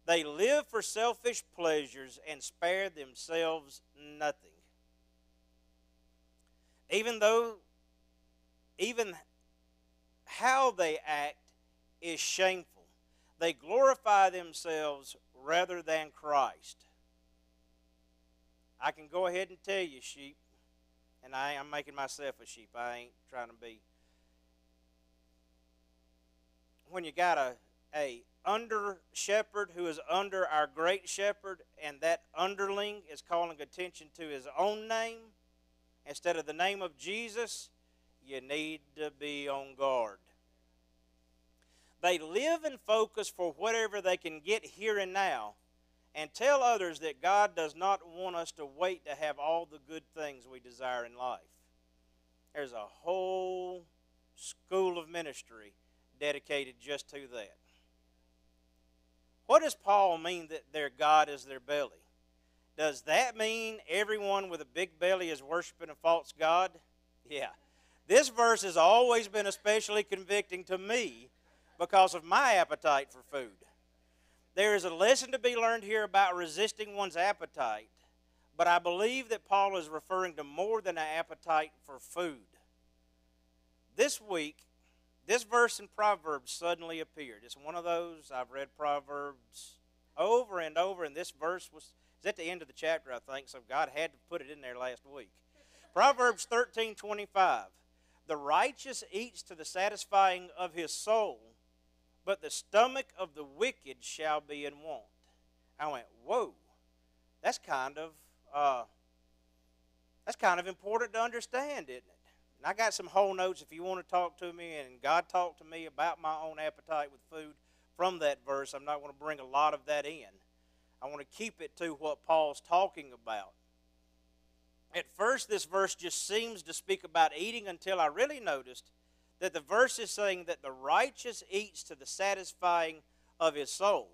they live for selfish pleasures and spare themselves nothing. Even though, even how they act is shameful. They glorify themselves rather than Christ. I can go ahead and tell you, sheep, and I, am making myself a sheep. I ain't trying to be. When you got a, a under shepherd who is under our great shepherd, and that underling is calling attention to his own name instead of the name of Jesus, you need to be on guard. They live and focus for whatever they can get here and now and tell others that God does not want us to wait to have all the good things we desire in life. There's a whole school of ministry dedicated just to that. What does Paul mean that their God is their belly? Does that mean everyone with a big belly is worshiping a false God? Yeah. This verse has always been especially convicting to me because of my appetite for food. There is a lesson to be learned here about resisting one's appetite, but I believe that Paul is referring to more than an appetite for food. This week, this verse in Proverbs suddenly appeared. It's one of those I've read Proverbs over and over, and this verse was is at the end of the chapter, I think, so God had to put it in there last week. Proverbs 13 25. The righteous eats to the satisfying of his soul, but the stomach of the wicked shall be in want. I went, whoa, that's kind of uh, that's kind of important to understand, isn't it? And I got some whole notes if you want to talk to me, and God talked to me about my own appetite with food from that verse. I'm not going to bring a lot of that in. I want to keep it to what Paul's talking about. At first, this verse just seems to speak about eating until I really noticed that the verse is saying that the righteous eats to the satisfying of his soul.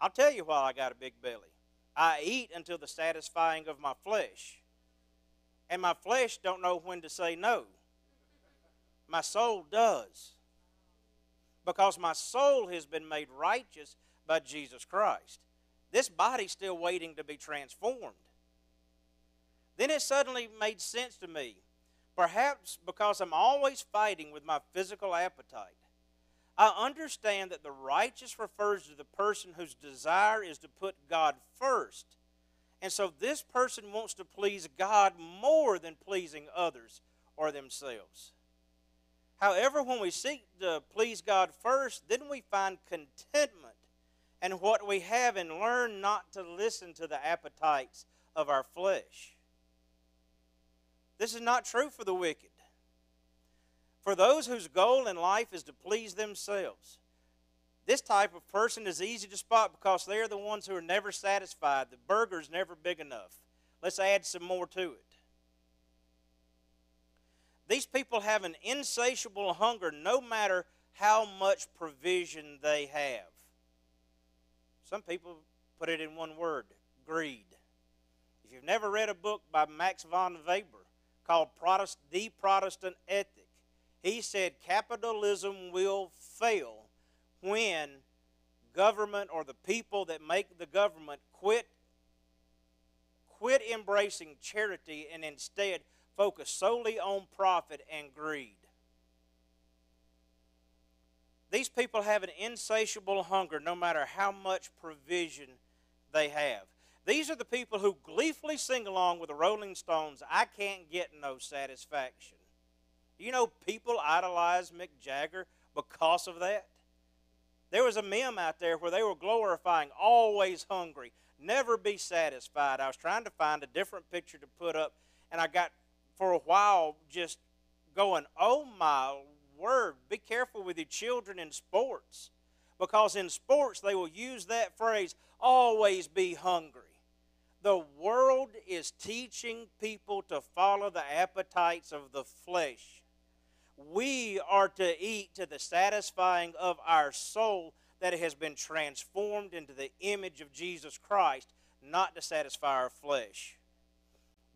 I'll tell you why I got a big belly. I eat until the satisfying of my flesh. And my flesh don't know when to say no. My soul does. Because my soul has been made righteous by Jesus Christ. This body's still waiting to be transformed. Then it suddenly made sense to me. Perhaps because I'm always fighting with my physical appetite. I understand that the righteous refers to the person whose desire is to put God first. And so this person wants to please God more than pleasing others or themselves. However, when we seek to please God first, then we find contentment and what we have and learn not to listen to the appetites of our flesh. This is not true for the wicked. For those whose goal in life is to please themselves, this type of person is easy to spot because they're the ones who are never satisfied. The burger's never big enough. Let's add some more to it. These people have an insatiable hunger no matter how much provision they have. Some people put it in one word greed. If you've never read a book by Max von Weber called Protest, The Protestant Ethic, he said capitalism will fail when government or the people that make the government quit quit embracing charity and instead focus solely on profit and greed. These people have an insatiable hunger no matter how much provision they have. These are the people who gleefully sing along with the Rolling Stones, I can't get no satisfaction. You know, people idolize Mick Jagger because of that. There was a meme out there where they were glorifying always hungry, never be satisfied. I was trying to find a different picture to put up, and I got for a while just going, oh my word, be careful with your children in sports. Because in sports, they will use that phrase, always be hungry. The world is teaching people to follow the appetites of the flesh. We are to eat to the satisfying of our soul that has been transformed into the image of Jesus Christ, not to satisfy our flesh.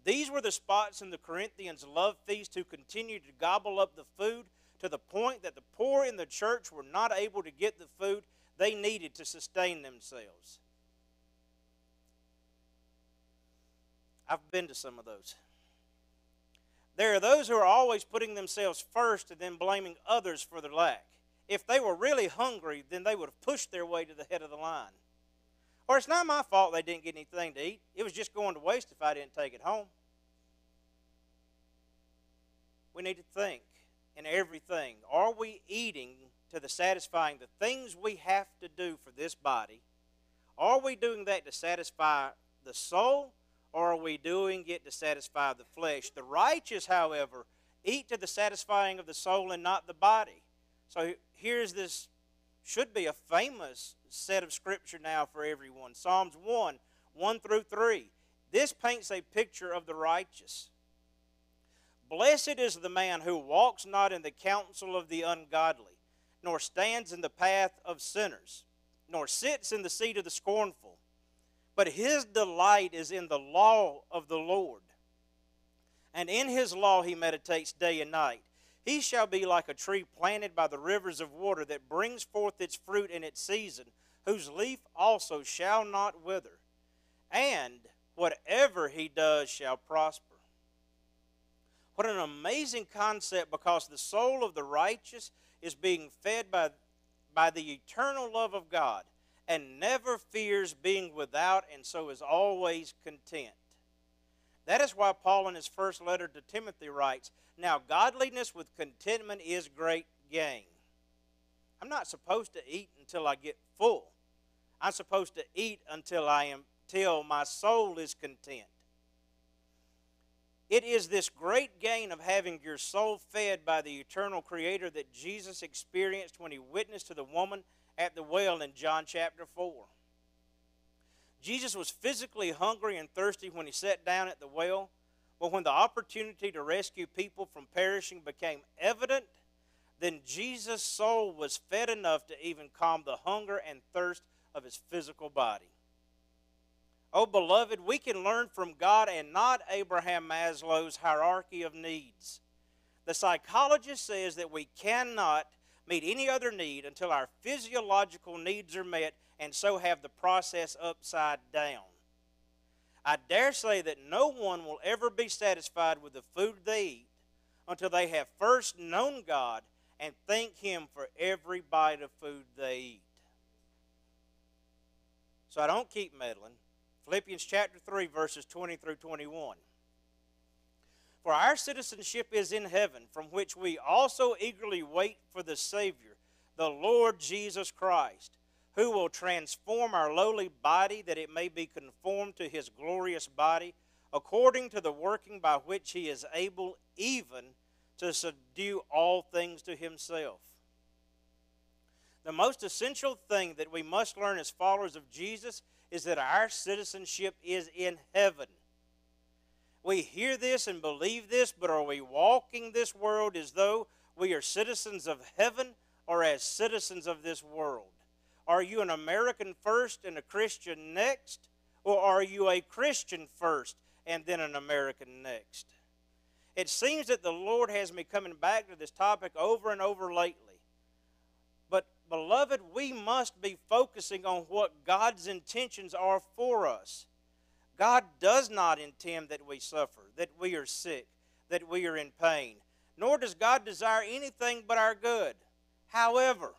These were the spots in the Corinthians' love feast who continued to gobble up the food to the point that the poor in the church were not able to get the food they needed to sustain themselves. I've been to some of those. There are those who are always putting themselves first and then blaming others for their lack. If they were really hungry, then they would have pushed their way to the head of the line. Or it's not my fault they didn't get anything to eat. It was just going to waste if I didn't take it home. We need to think in everything. Are we eating to the satisfying the things we have to do for this body? Are we doing that to satisfy the soul or are we doing it to satisfy the flesh? The righteous, however, eat to the satisfying of the soul and not the body. So here's this, should be a famous set of scripture now for everyone Psalms 1 1 through 3. This paints a picture of the righteous. Blessed is the man who walks not in the counsel of the ungodly, nor stands in the path of sinners, nor sits in the seat of the scornful but his delight is in the law of the Lord. And in his law he meditates day and night. He shall be like a tree planted by the rivers of water that brings forth its fruit in its season, whose leaf also shall not wither. And whatever he does shall prosper. What an amazing concept because the soul of the righteous is being fed by, by the eternal love of God and never fears being without, and so is always content. That is why Paul, in his first letter to Timothy, writes Now, godliness with contentment is great gain. I'm not supposed to eat until I get full. I'm supposed to eat until I am till my soul is content. It is this great gain of having your soul fed by the eternal Creator that Jesus experienced when he witnessed to the woman at the well in John chapter 4. Jesus was physically hungry and thirsty when he sat down at the well, but when the opportunity to rescue people from perishing became evident, then Jesus' soul was fed enough to even calm the hunger and thirst of his physical body. Oh, beloved, we can learn from God and not Abraham Maslow's hierarchy of needs. The psychologist says that we cannot meet any other need until our physiological needs are met and so have the process upside down. I dare say that no one will ever be satisfied with the food they eat until they have first known God and thank Him for every bite of food they eat. So I don't keep meddling. Philippians chapter 3, verses 20 through 21. For our citizenship is in heaven, from which we also eagerly wait for the Savior, the Lord Jesus Christ, who will transform our lowly body that it may be conformed to his glorious body, according to the working by which he is able even to subdue all things to himself. The most essential thing that we must learn as followers of Jesus is that our citizenship is in heaven. We hear this and believe this, but are we walking this world as though we are citizens of heaven or as citizens of this world? Are you an American first and a Christian next? Or are you a Christian first and then an American next? It seems that the Lord has me coming back to this topic over and over lately. But, beloved, we must be focusing on what God's intentions are for us. God does not intend that we suffer, that we are sick, that we are in pain, nor does God desire anything but our good. However,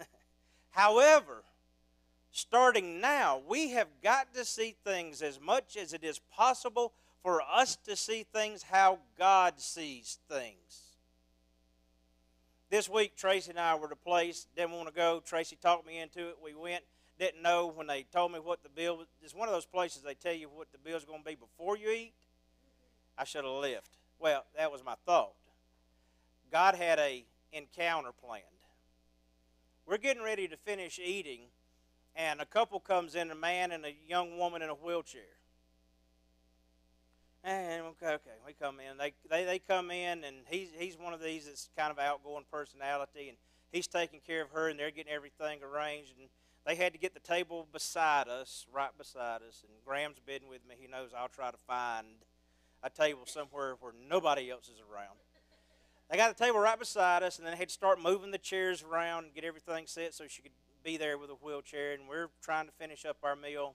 *laughs* however, starting now, we have got to see things as much as it is possible for us to see things how God sees things. This week, Tracy and I were to place, didn't want to go. Tracy talked me into it. We went didn't know when they told me what the bill was. It's one of those places they tell you what the bill's going to be before you eat. I should have left. Well, that was my thought. God had a encounter planned. We're getting ready to finish eating, and a couple comes in, a man and a young woman in a wheelchair. And okay, okay, we come in. They, they they come in, and he's he's one of these that's kind of outgoing personality, and he's taking care of her, and they're getting everything arranged, and they had to get the table beside us, right beside us. And Graham's been with me. He knows I'll try to find a table somewhere where nobody else is around. They got the table right beside us, and then they had to start moving the chairs around and get everything set so she could be there with a wheelchair. And we're trying to finish up our meal.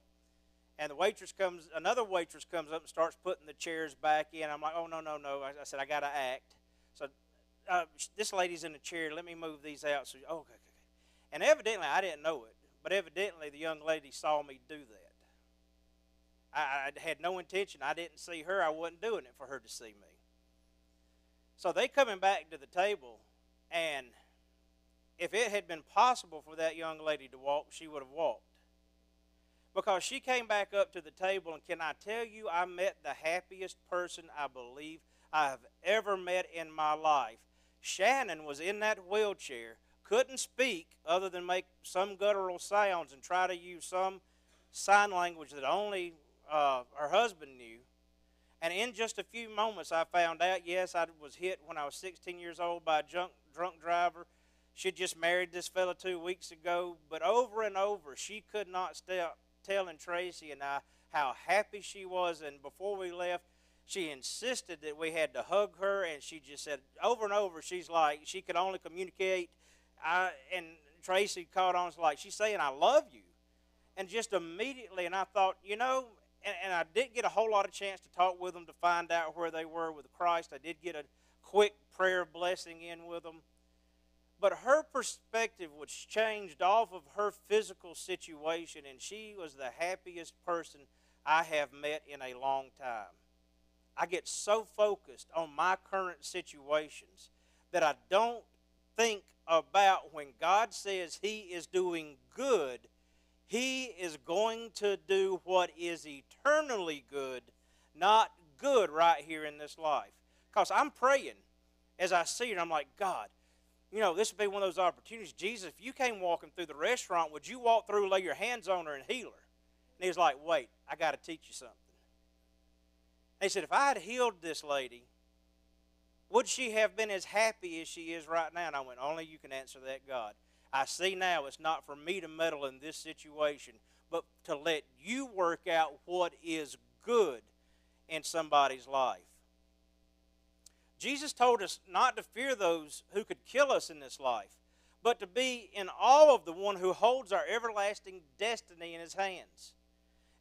And the waitress comes, another waitress comes up and starts putting the chairs back in. I'm like, oh, no, no, no. I, I said, I got to act. So uh, this lady's in the chair. Let me move these out. So, oh, okay, okay. And evidently, I didn't know it. But evidently, the young lady saw me do that. I, I had no intention. I didn't see her. I wasn't doing it for her to see me. So they coming back to the table, and if it had been possible for that young lady to walk, she would have walked. Because she came back up to the table, and can I tell you, I met the happiest person I believe I have ever met in my life. Shannon was in that wheelchair couldn't speak other than make some guttural sounds and try to use some sign language that only uh, her husband knew. And in just a few moments, I found out yes, I was hit when I was 16 years old by a drunk, drunk driver. She'd just married this fella two weeks ago, but over and over, she could not stop telling Tracy and I how happy she was. And before we left, she insisted that we had to hug her, and she just said over and over, she's like, she could only communicate I and Tracy caught on. like she's saying, "I love you," and just immediately, and I thought, you know, and, and I didn't get a whole lot of chance to talk with them to find out where they were with Christ. I did get a quick prayer blessing in with them, but her perspective was changed off of her physical situation, and she was the happiest person I have met in a long time. I get so focused on my current situations that I don't think about when God says He is doing good, He is going to do what is eternally good, not good right here in this life. Because I'm praying as I see it, I'm like, God, you know, this would be one of those opportunities. Jesus, if you came walking through the restaurant, would you walk through, lay your hands on her, and heal her? And he's like, wait, I got to teach you something. he said, if I had healed this lady, would she have been as happy as she is right now? And I went, Only you can answer that, God. I see now it's not for me to meddle in this situation, but to let you work out what is good in somebody's life. Jesus told us not to fear those who could kill us in this life, but to be in awe of the one who holds our everlasting destiny in his hands.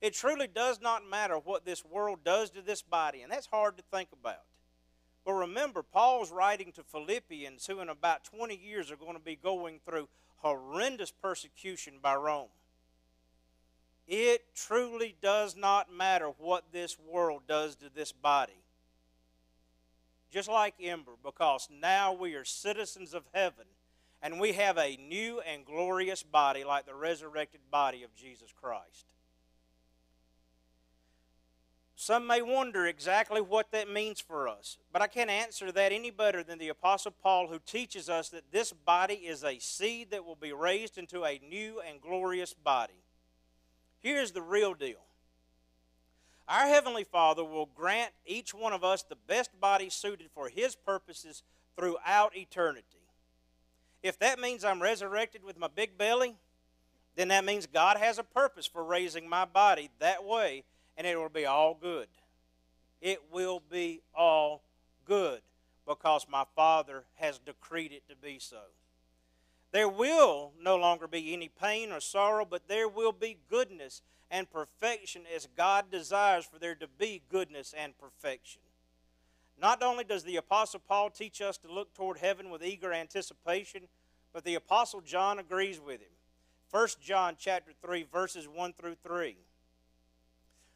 It truly does not matter what this world does to this body, and that's hard to think about. But remember, Paul's writing to Philippians, who in about 20 years are going to be going through horrendous persecution by Rome. It truly does not matter what this world does to this body. Just like Ember, because now we are citizens of heaven and we have a new and glorious body like the resurrected body of Jesus Christ. Some may wonder exactly what that means for us, but I can't answer that any better than the Apostle Paul, who teaches us that this body is a seed that will be raised into a new and glorious body. Here's the real deal our Heavenly Father will grant each one of us the best body suited for His purposes throughout eternity. If that means I'm resurrected with my big belly, then that means God has a purpose for raising my body that way and it will be all good. It will be all good because my Father has decreed it to be so. There will no longer be any pain or sorrow, but there will be goodness and perfection as God desires for there to be goodness and perfection. Not only does the Apostle Paul teach us to look toward heaven with eager anticipation, but the Apostle John agrees with him. 1 John chapter 3 verses 1 through 3.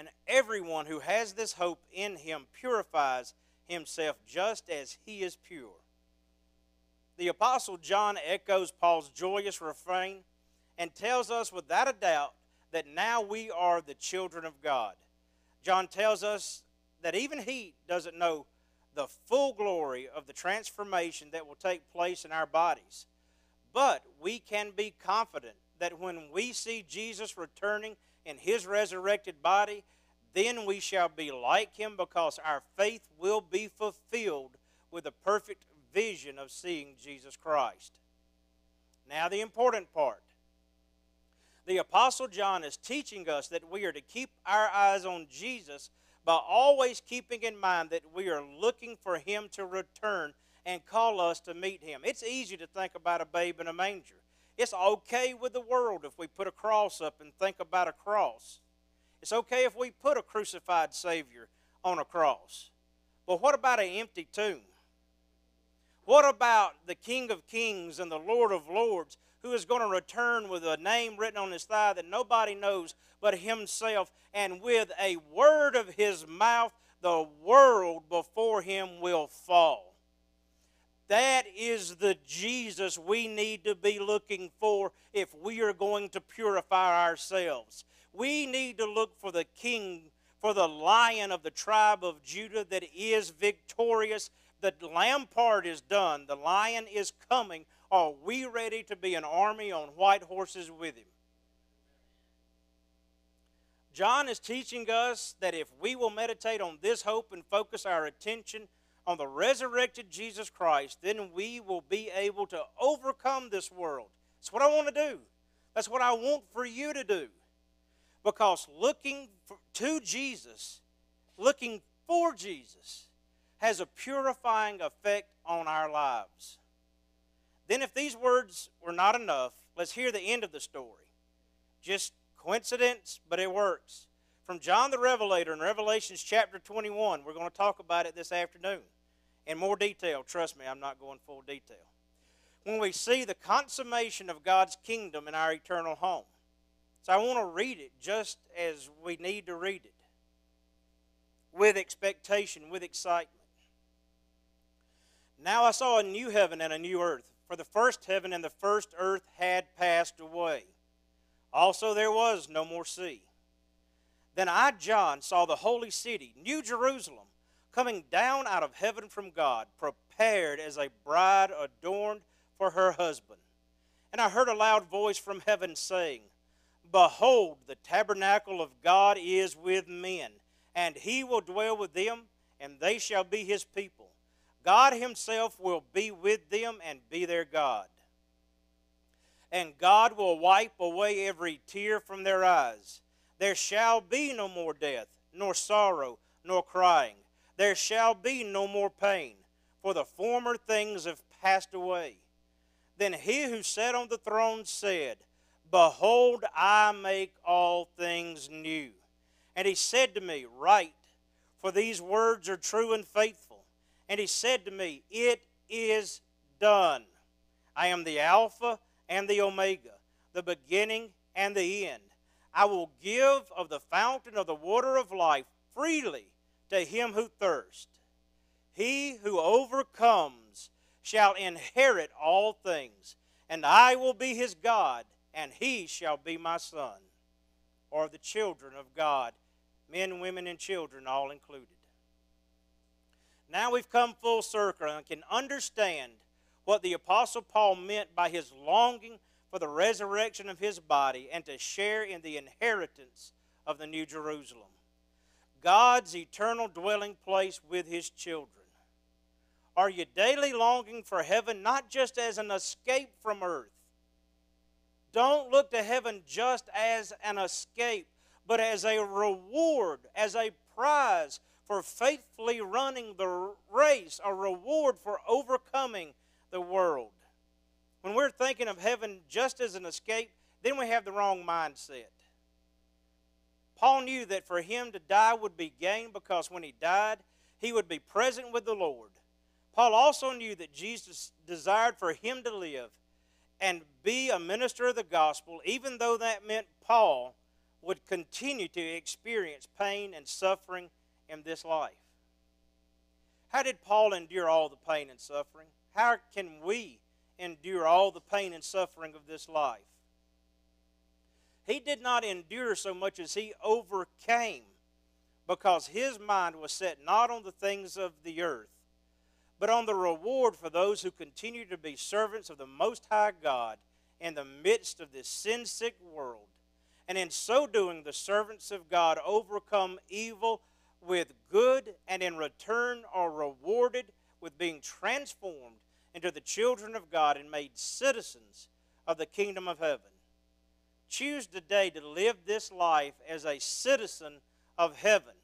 And everyone who has this hope in him purifies himself just as he is pure. The Apostle John echoes Paul's joyous refrain and tells us without a doubt that now we are the children of God. John tells us that even he doesn't know the full glory of the transformation that will take place in our bodies. But we can be confident that when we see Jesus returning in his resurrected body, then we shall be like him because our faith will be fulfilled with a perfect vision of seeing Jesus Christ. Now, the important part. The Apostle John is teaching us that we are to keep our eyes on Jesus by always keeping in mind that we are looking for him to return and call us to meet him. It's easy to think about a babe in a manger. It's okay with the world if we put a cross up and think about a cross. It's okay if we put a crucified Savior on a cross. But what about an empty tomb? What about the King of Kings and the Lord of Lords who is going to return with a name written on his thigh that nobody knows but himself, and with a word of his mouth, the world before him will fall? That is the Jesus we need to be looking for if we are going to purify ourselves. We need to look for the King, for the Lion of the tribe of Judah that is victorious. The lamb part is done, the Lion is coming. Are we ready to be an army on white horses with him? John is teaching us that if we will meditate on this hope and focus our attention on the resurrected Jesus Christ, then we will be able to overcome this world. That's what I want to do. That's what I want for you to do. Because looking for, to Jesus, looking for Jesus, has a purifying effect on our lives. Then, if these words were not enough, let's hear the end of the story. Just coincidence, but it works from John the Revelator in Revelations chapter 21. We're going to talk about it this afternoon in more detail. Trust me, I'm not going full detail. When we see the consummation of God's kingdom in our eternal home. So I want to read it just as we need to read it with expectation, with excitement. Now I saw a new heaven and a new earth, for the first heaven and the first earth had passed away. Also there was no more sea. Then I, John, saw the holy city, New Jerusalem, coming down out of heaven from God, prepared as a bride adorned for her husband. And I heard a loud voice from heaven saying, Behold, the tabernacle of God is with men, and he will dwell with them, and they shall be his people. God himself will be with them and be their God. And God will wipe away every tear from their eyes. There shall be no more death, nor sorrow, nor crying. There shall be no more pain, for the former things have passed away. Then he who sat on the throne said, Behold, I make all things new. And he said to me, Write, for these words are true and faithful. And he said to me, It is done. I am the Alpha and the Omega, the beginning and the end. I will give of the fountain of the water of life freely to him who thirsts. He who overcomes shall inherit all things, and I will be his God, and he shall be my son. Or the children of God, men, women, and children, all included. Now we've come full circle and can understand what the Apostle Paul meant by his longing for the resurrection of his body and to share in the inheritance of the New Jerusalem. God's eternal dwelling place with his children. Are you daily longing for heaven not just as an escape from earth? Don't look to heaven just as an escape, but as a reward, as a prize for faithfully running the race, a reward for overcoming the world. When we're thinking of heaven just as an escape, then we have the wrong mindset. Paul knew that for him to die would be gain because when he died, he would be present with the Lord. Paul also knew that Jesus desired for him to live and be a minister of the gospel, even though that meant Paul would continue to experience pain and suffering in this life. How did Paul endure all the pain and suffering? How can we endure all the pain and suffering of this life. He did not endure so much as he overcame because his mind was set not on the things of the earth, but on the reward for those who continue to be servants of the Most High God in the midst of this sin sick world. And in so doing, the servants of God overcome evil with good, and in return are rewarded with being transformed into the children of God and made citizens of the kingdom of heaven. Choose today to live this life as a citizen of heaven.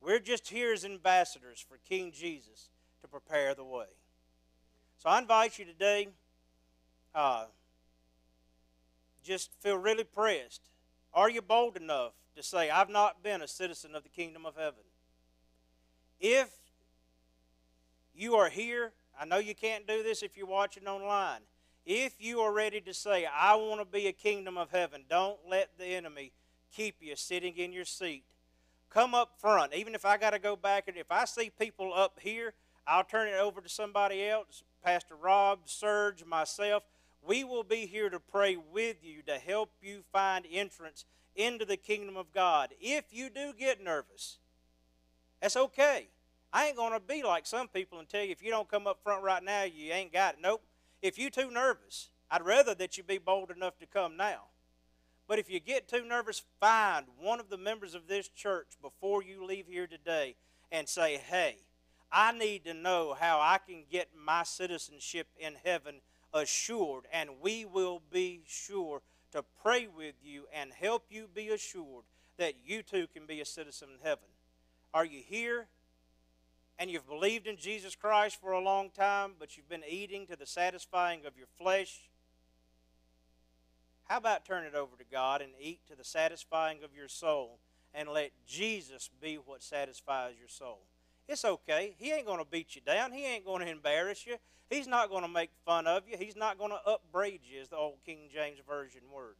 We're just here as ambassadors for King Jesus to prepare the way. So I invite you today, uh, just feel really pressed. Are you bold enough to say, I've not been a citizen of the kingdom of heaven? If you are here I know you can't do this if you're watching online. If you are ready to say, I want to be a kingdom of heaven, don't let the enemy keep you sitting in your seat. Come up front. Even if I got to go back, and if I see people up here, I'll turn it over to somebody else, Pastor Rob, Serge, myself. We will be here to pray with you to help you find entrance into the kingdom of God. If you do get nervous, that's okay. I ain't going to be like some people and tell you if you don't come up front right now, you ain't got it. Nope. If you're too nervous, I'd rather that you be bold enough to come now. But if you get too nervous, find one of the members of this church before you leave here today and say, hey, I need to know how I can get my citizenship in heaven assured, and we will be sure to pray with you and help you be assured that you too can be a citizen in heaven. Are you here? And you've believed in Jesus Christ for a long time, but you've been eating to the satisfying of your flesh, how about turn it over to God and eat to the satisfying of your soul and let Jesus be what satisfies your soul? It's okay. He ain't going to beat you down. He ain't going to embarrass you. He's not going to make fun of you. He's not going to upbraid you, as the old King James Version word.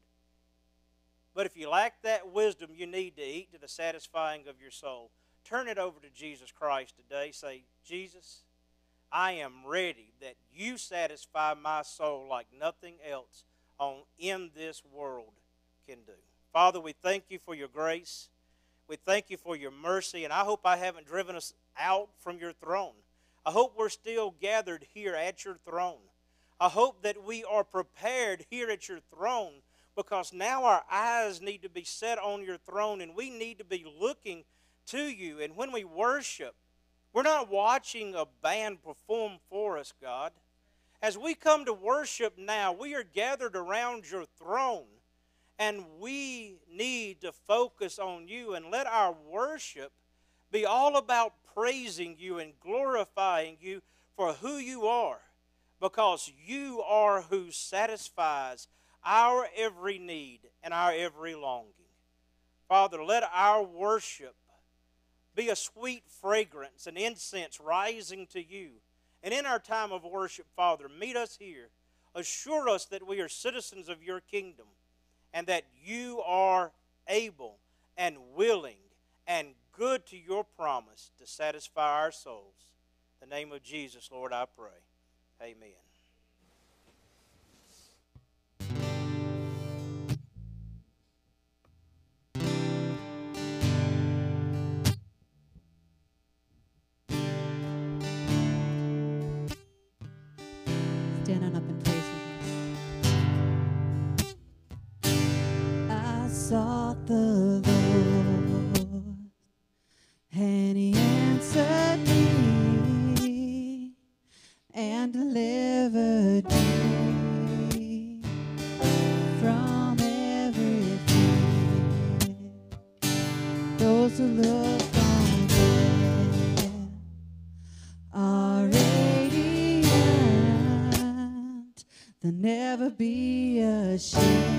But if you lack that wisdom, you need to eat to the satisfying of your soul turn it over to Jesus Christ today. Say, Jesus, I am ready that you satisfy my soul like nothing else on in this world can do. Father, we thank you for your grace. We thank you for your mercy, and I hope I haven't driven us out from your throne. I hope we're still gathered here at your throne. I hope that we are prepared here at your throne because now our eyes need to be set on your throne and we need to be looking to you. And when we worship, we're not watching a band perform for us, God. As we come to worship now, we are gathered around your throne and we need to focus on you and let our worship be all about praising you and glorifying you for who you are because you are who satisfies our every need and our every longing. Father, let our worship be a sweet fragrance and incense rising to you. And in our time of worship, Father, meet us here. Assure us that we are citizens of your kingdom and that you are able and willing and good to your promise to satisfy our souls. In the name of Jesus, Lord, I pray. Amen. Be a ashamed.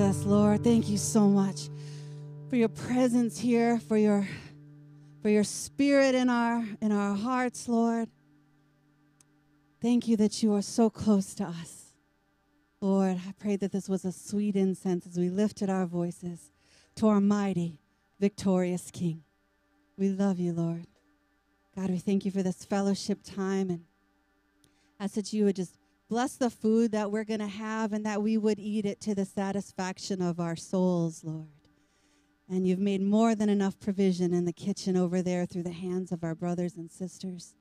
Jesus, Lord, thank you so much for your presence here, for your for your spirit in our in our hearts, Lord. Thank you that you are so close to us. Lord, I pray that this was a sweet incense as we lifted our voices to our mighty, victorious King. We love you, Lord. God, we thank you for this fellowship time and ask that you would just bless the food that we're going to have and that we would eat it to the satisfaction of our souls, Lord. And you've made more than enough provision in the kitchen over there through the hands of our brothers and sisters.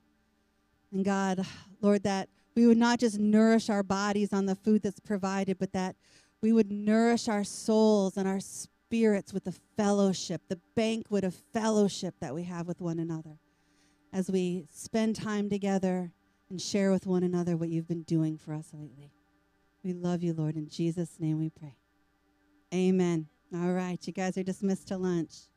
And God, Lord, that we would not just nourish our bodies on the food that's provided, but that we would nourish our souls and our spirits with the fellowship, the banquet of fellowship that we have with one another as we spend time together and share with one another what you've been doing for us lately. We love you, Lord. In Jesus' name we pray. Amen. All right, you guys are dismissed to lunch.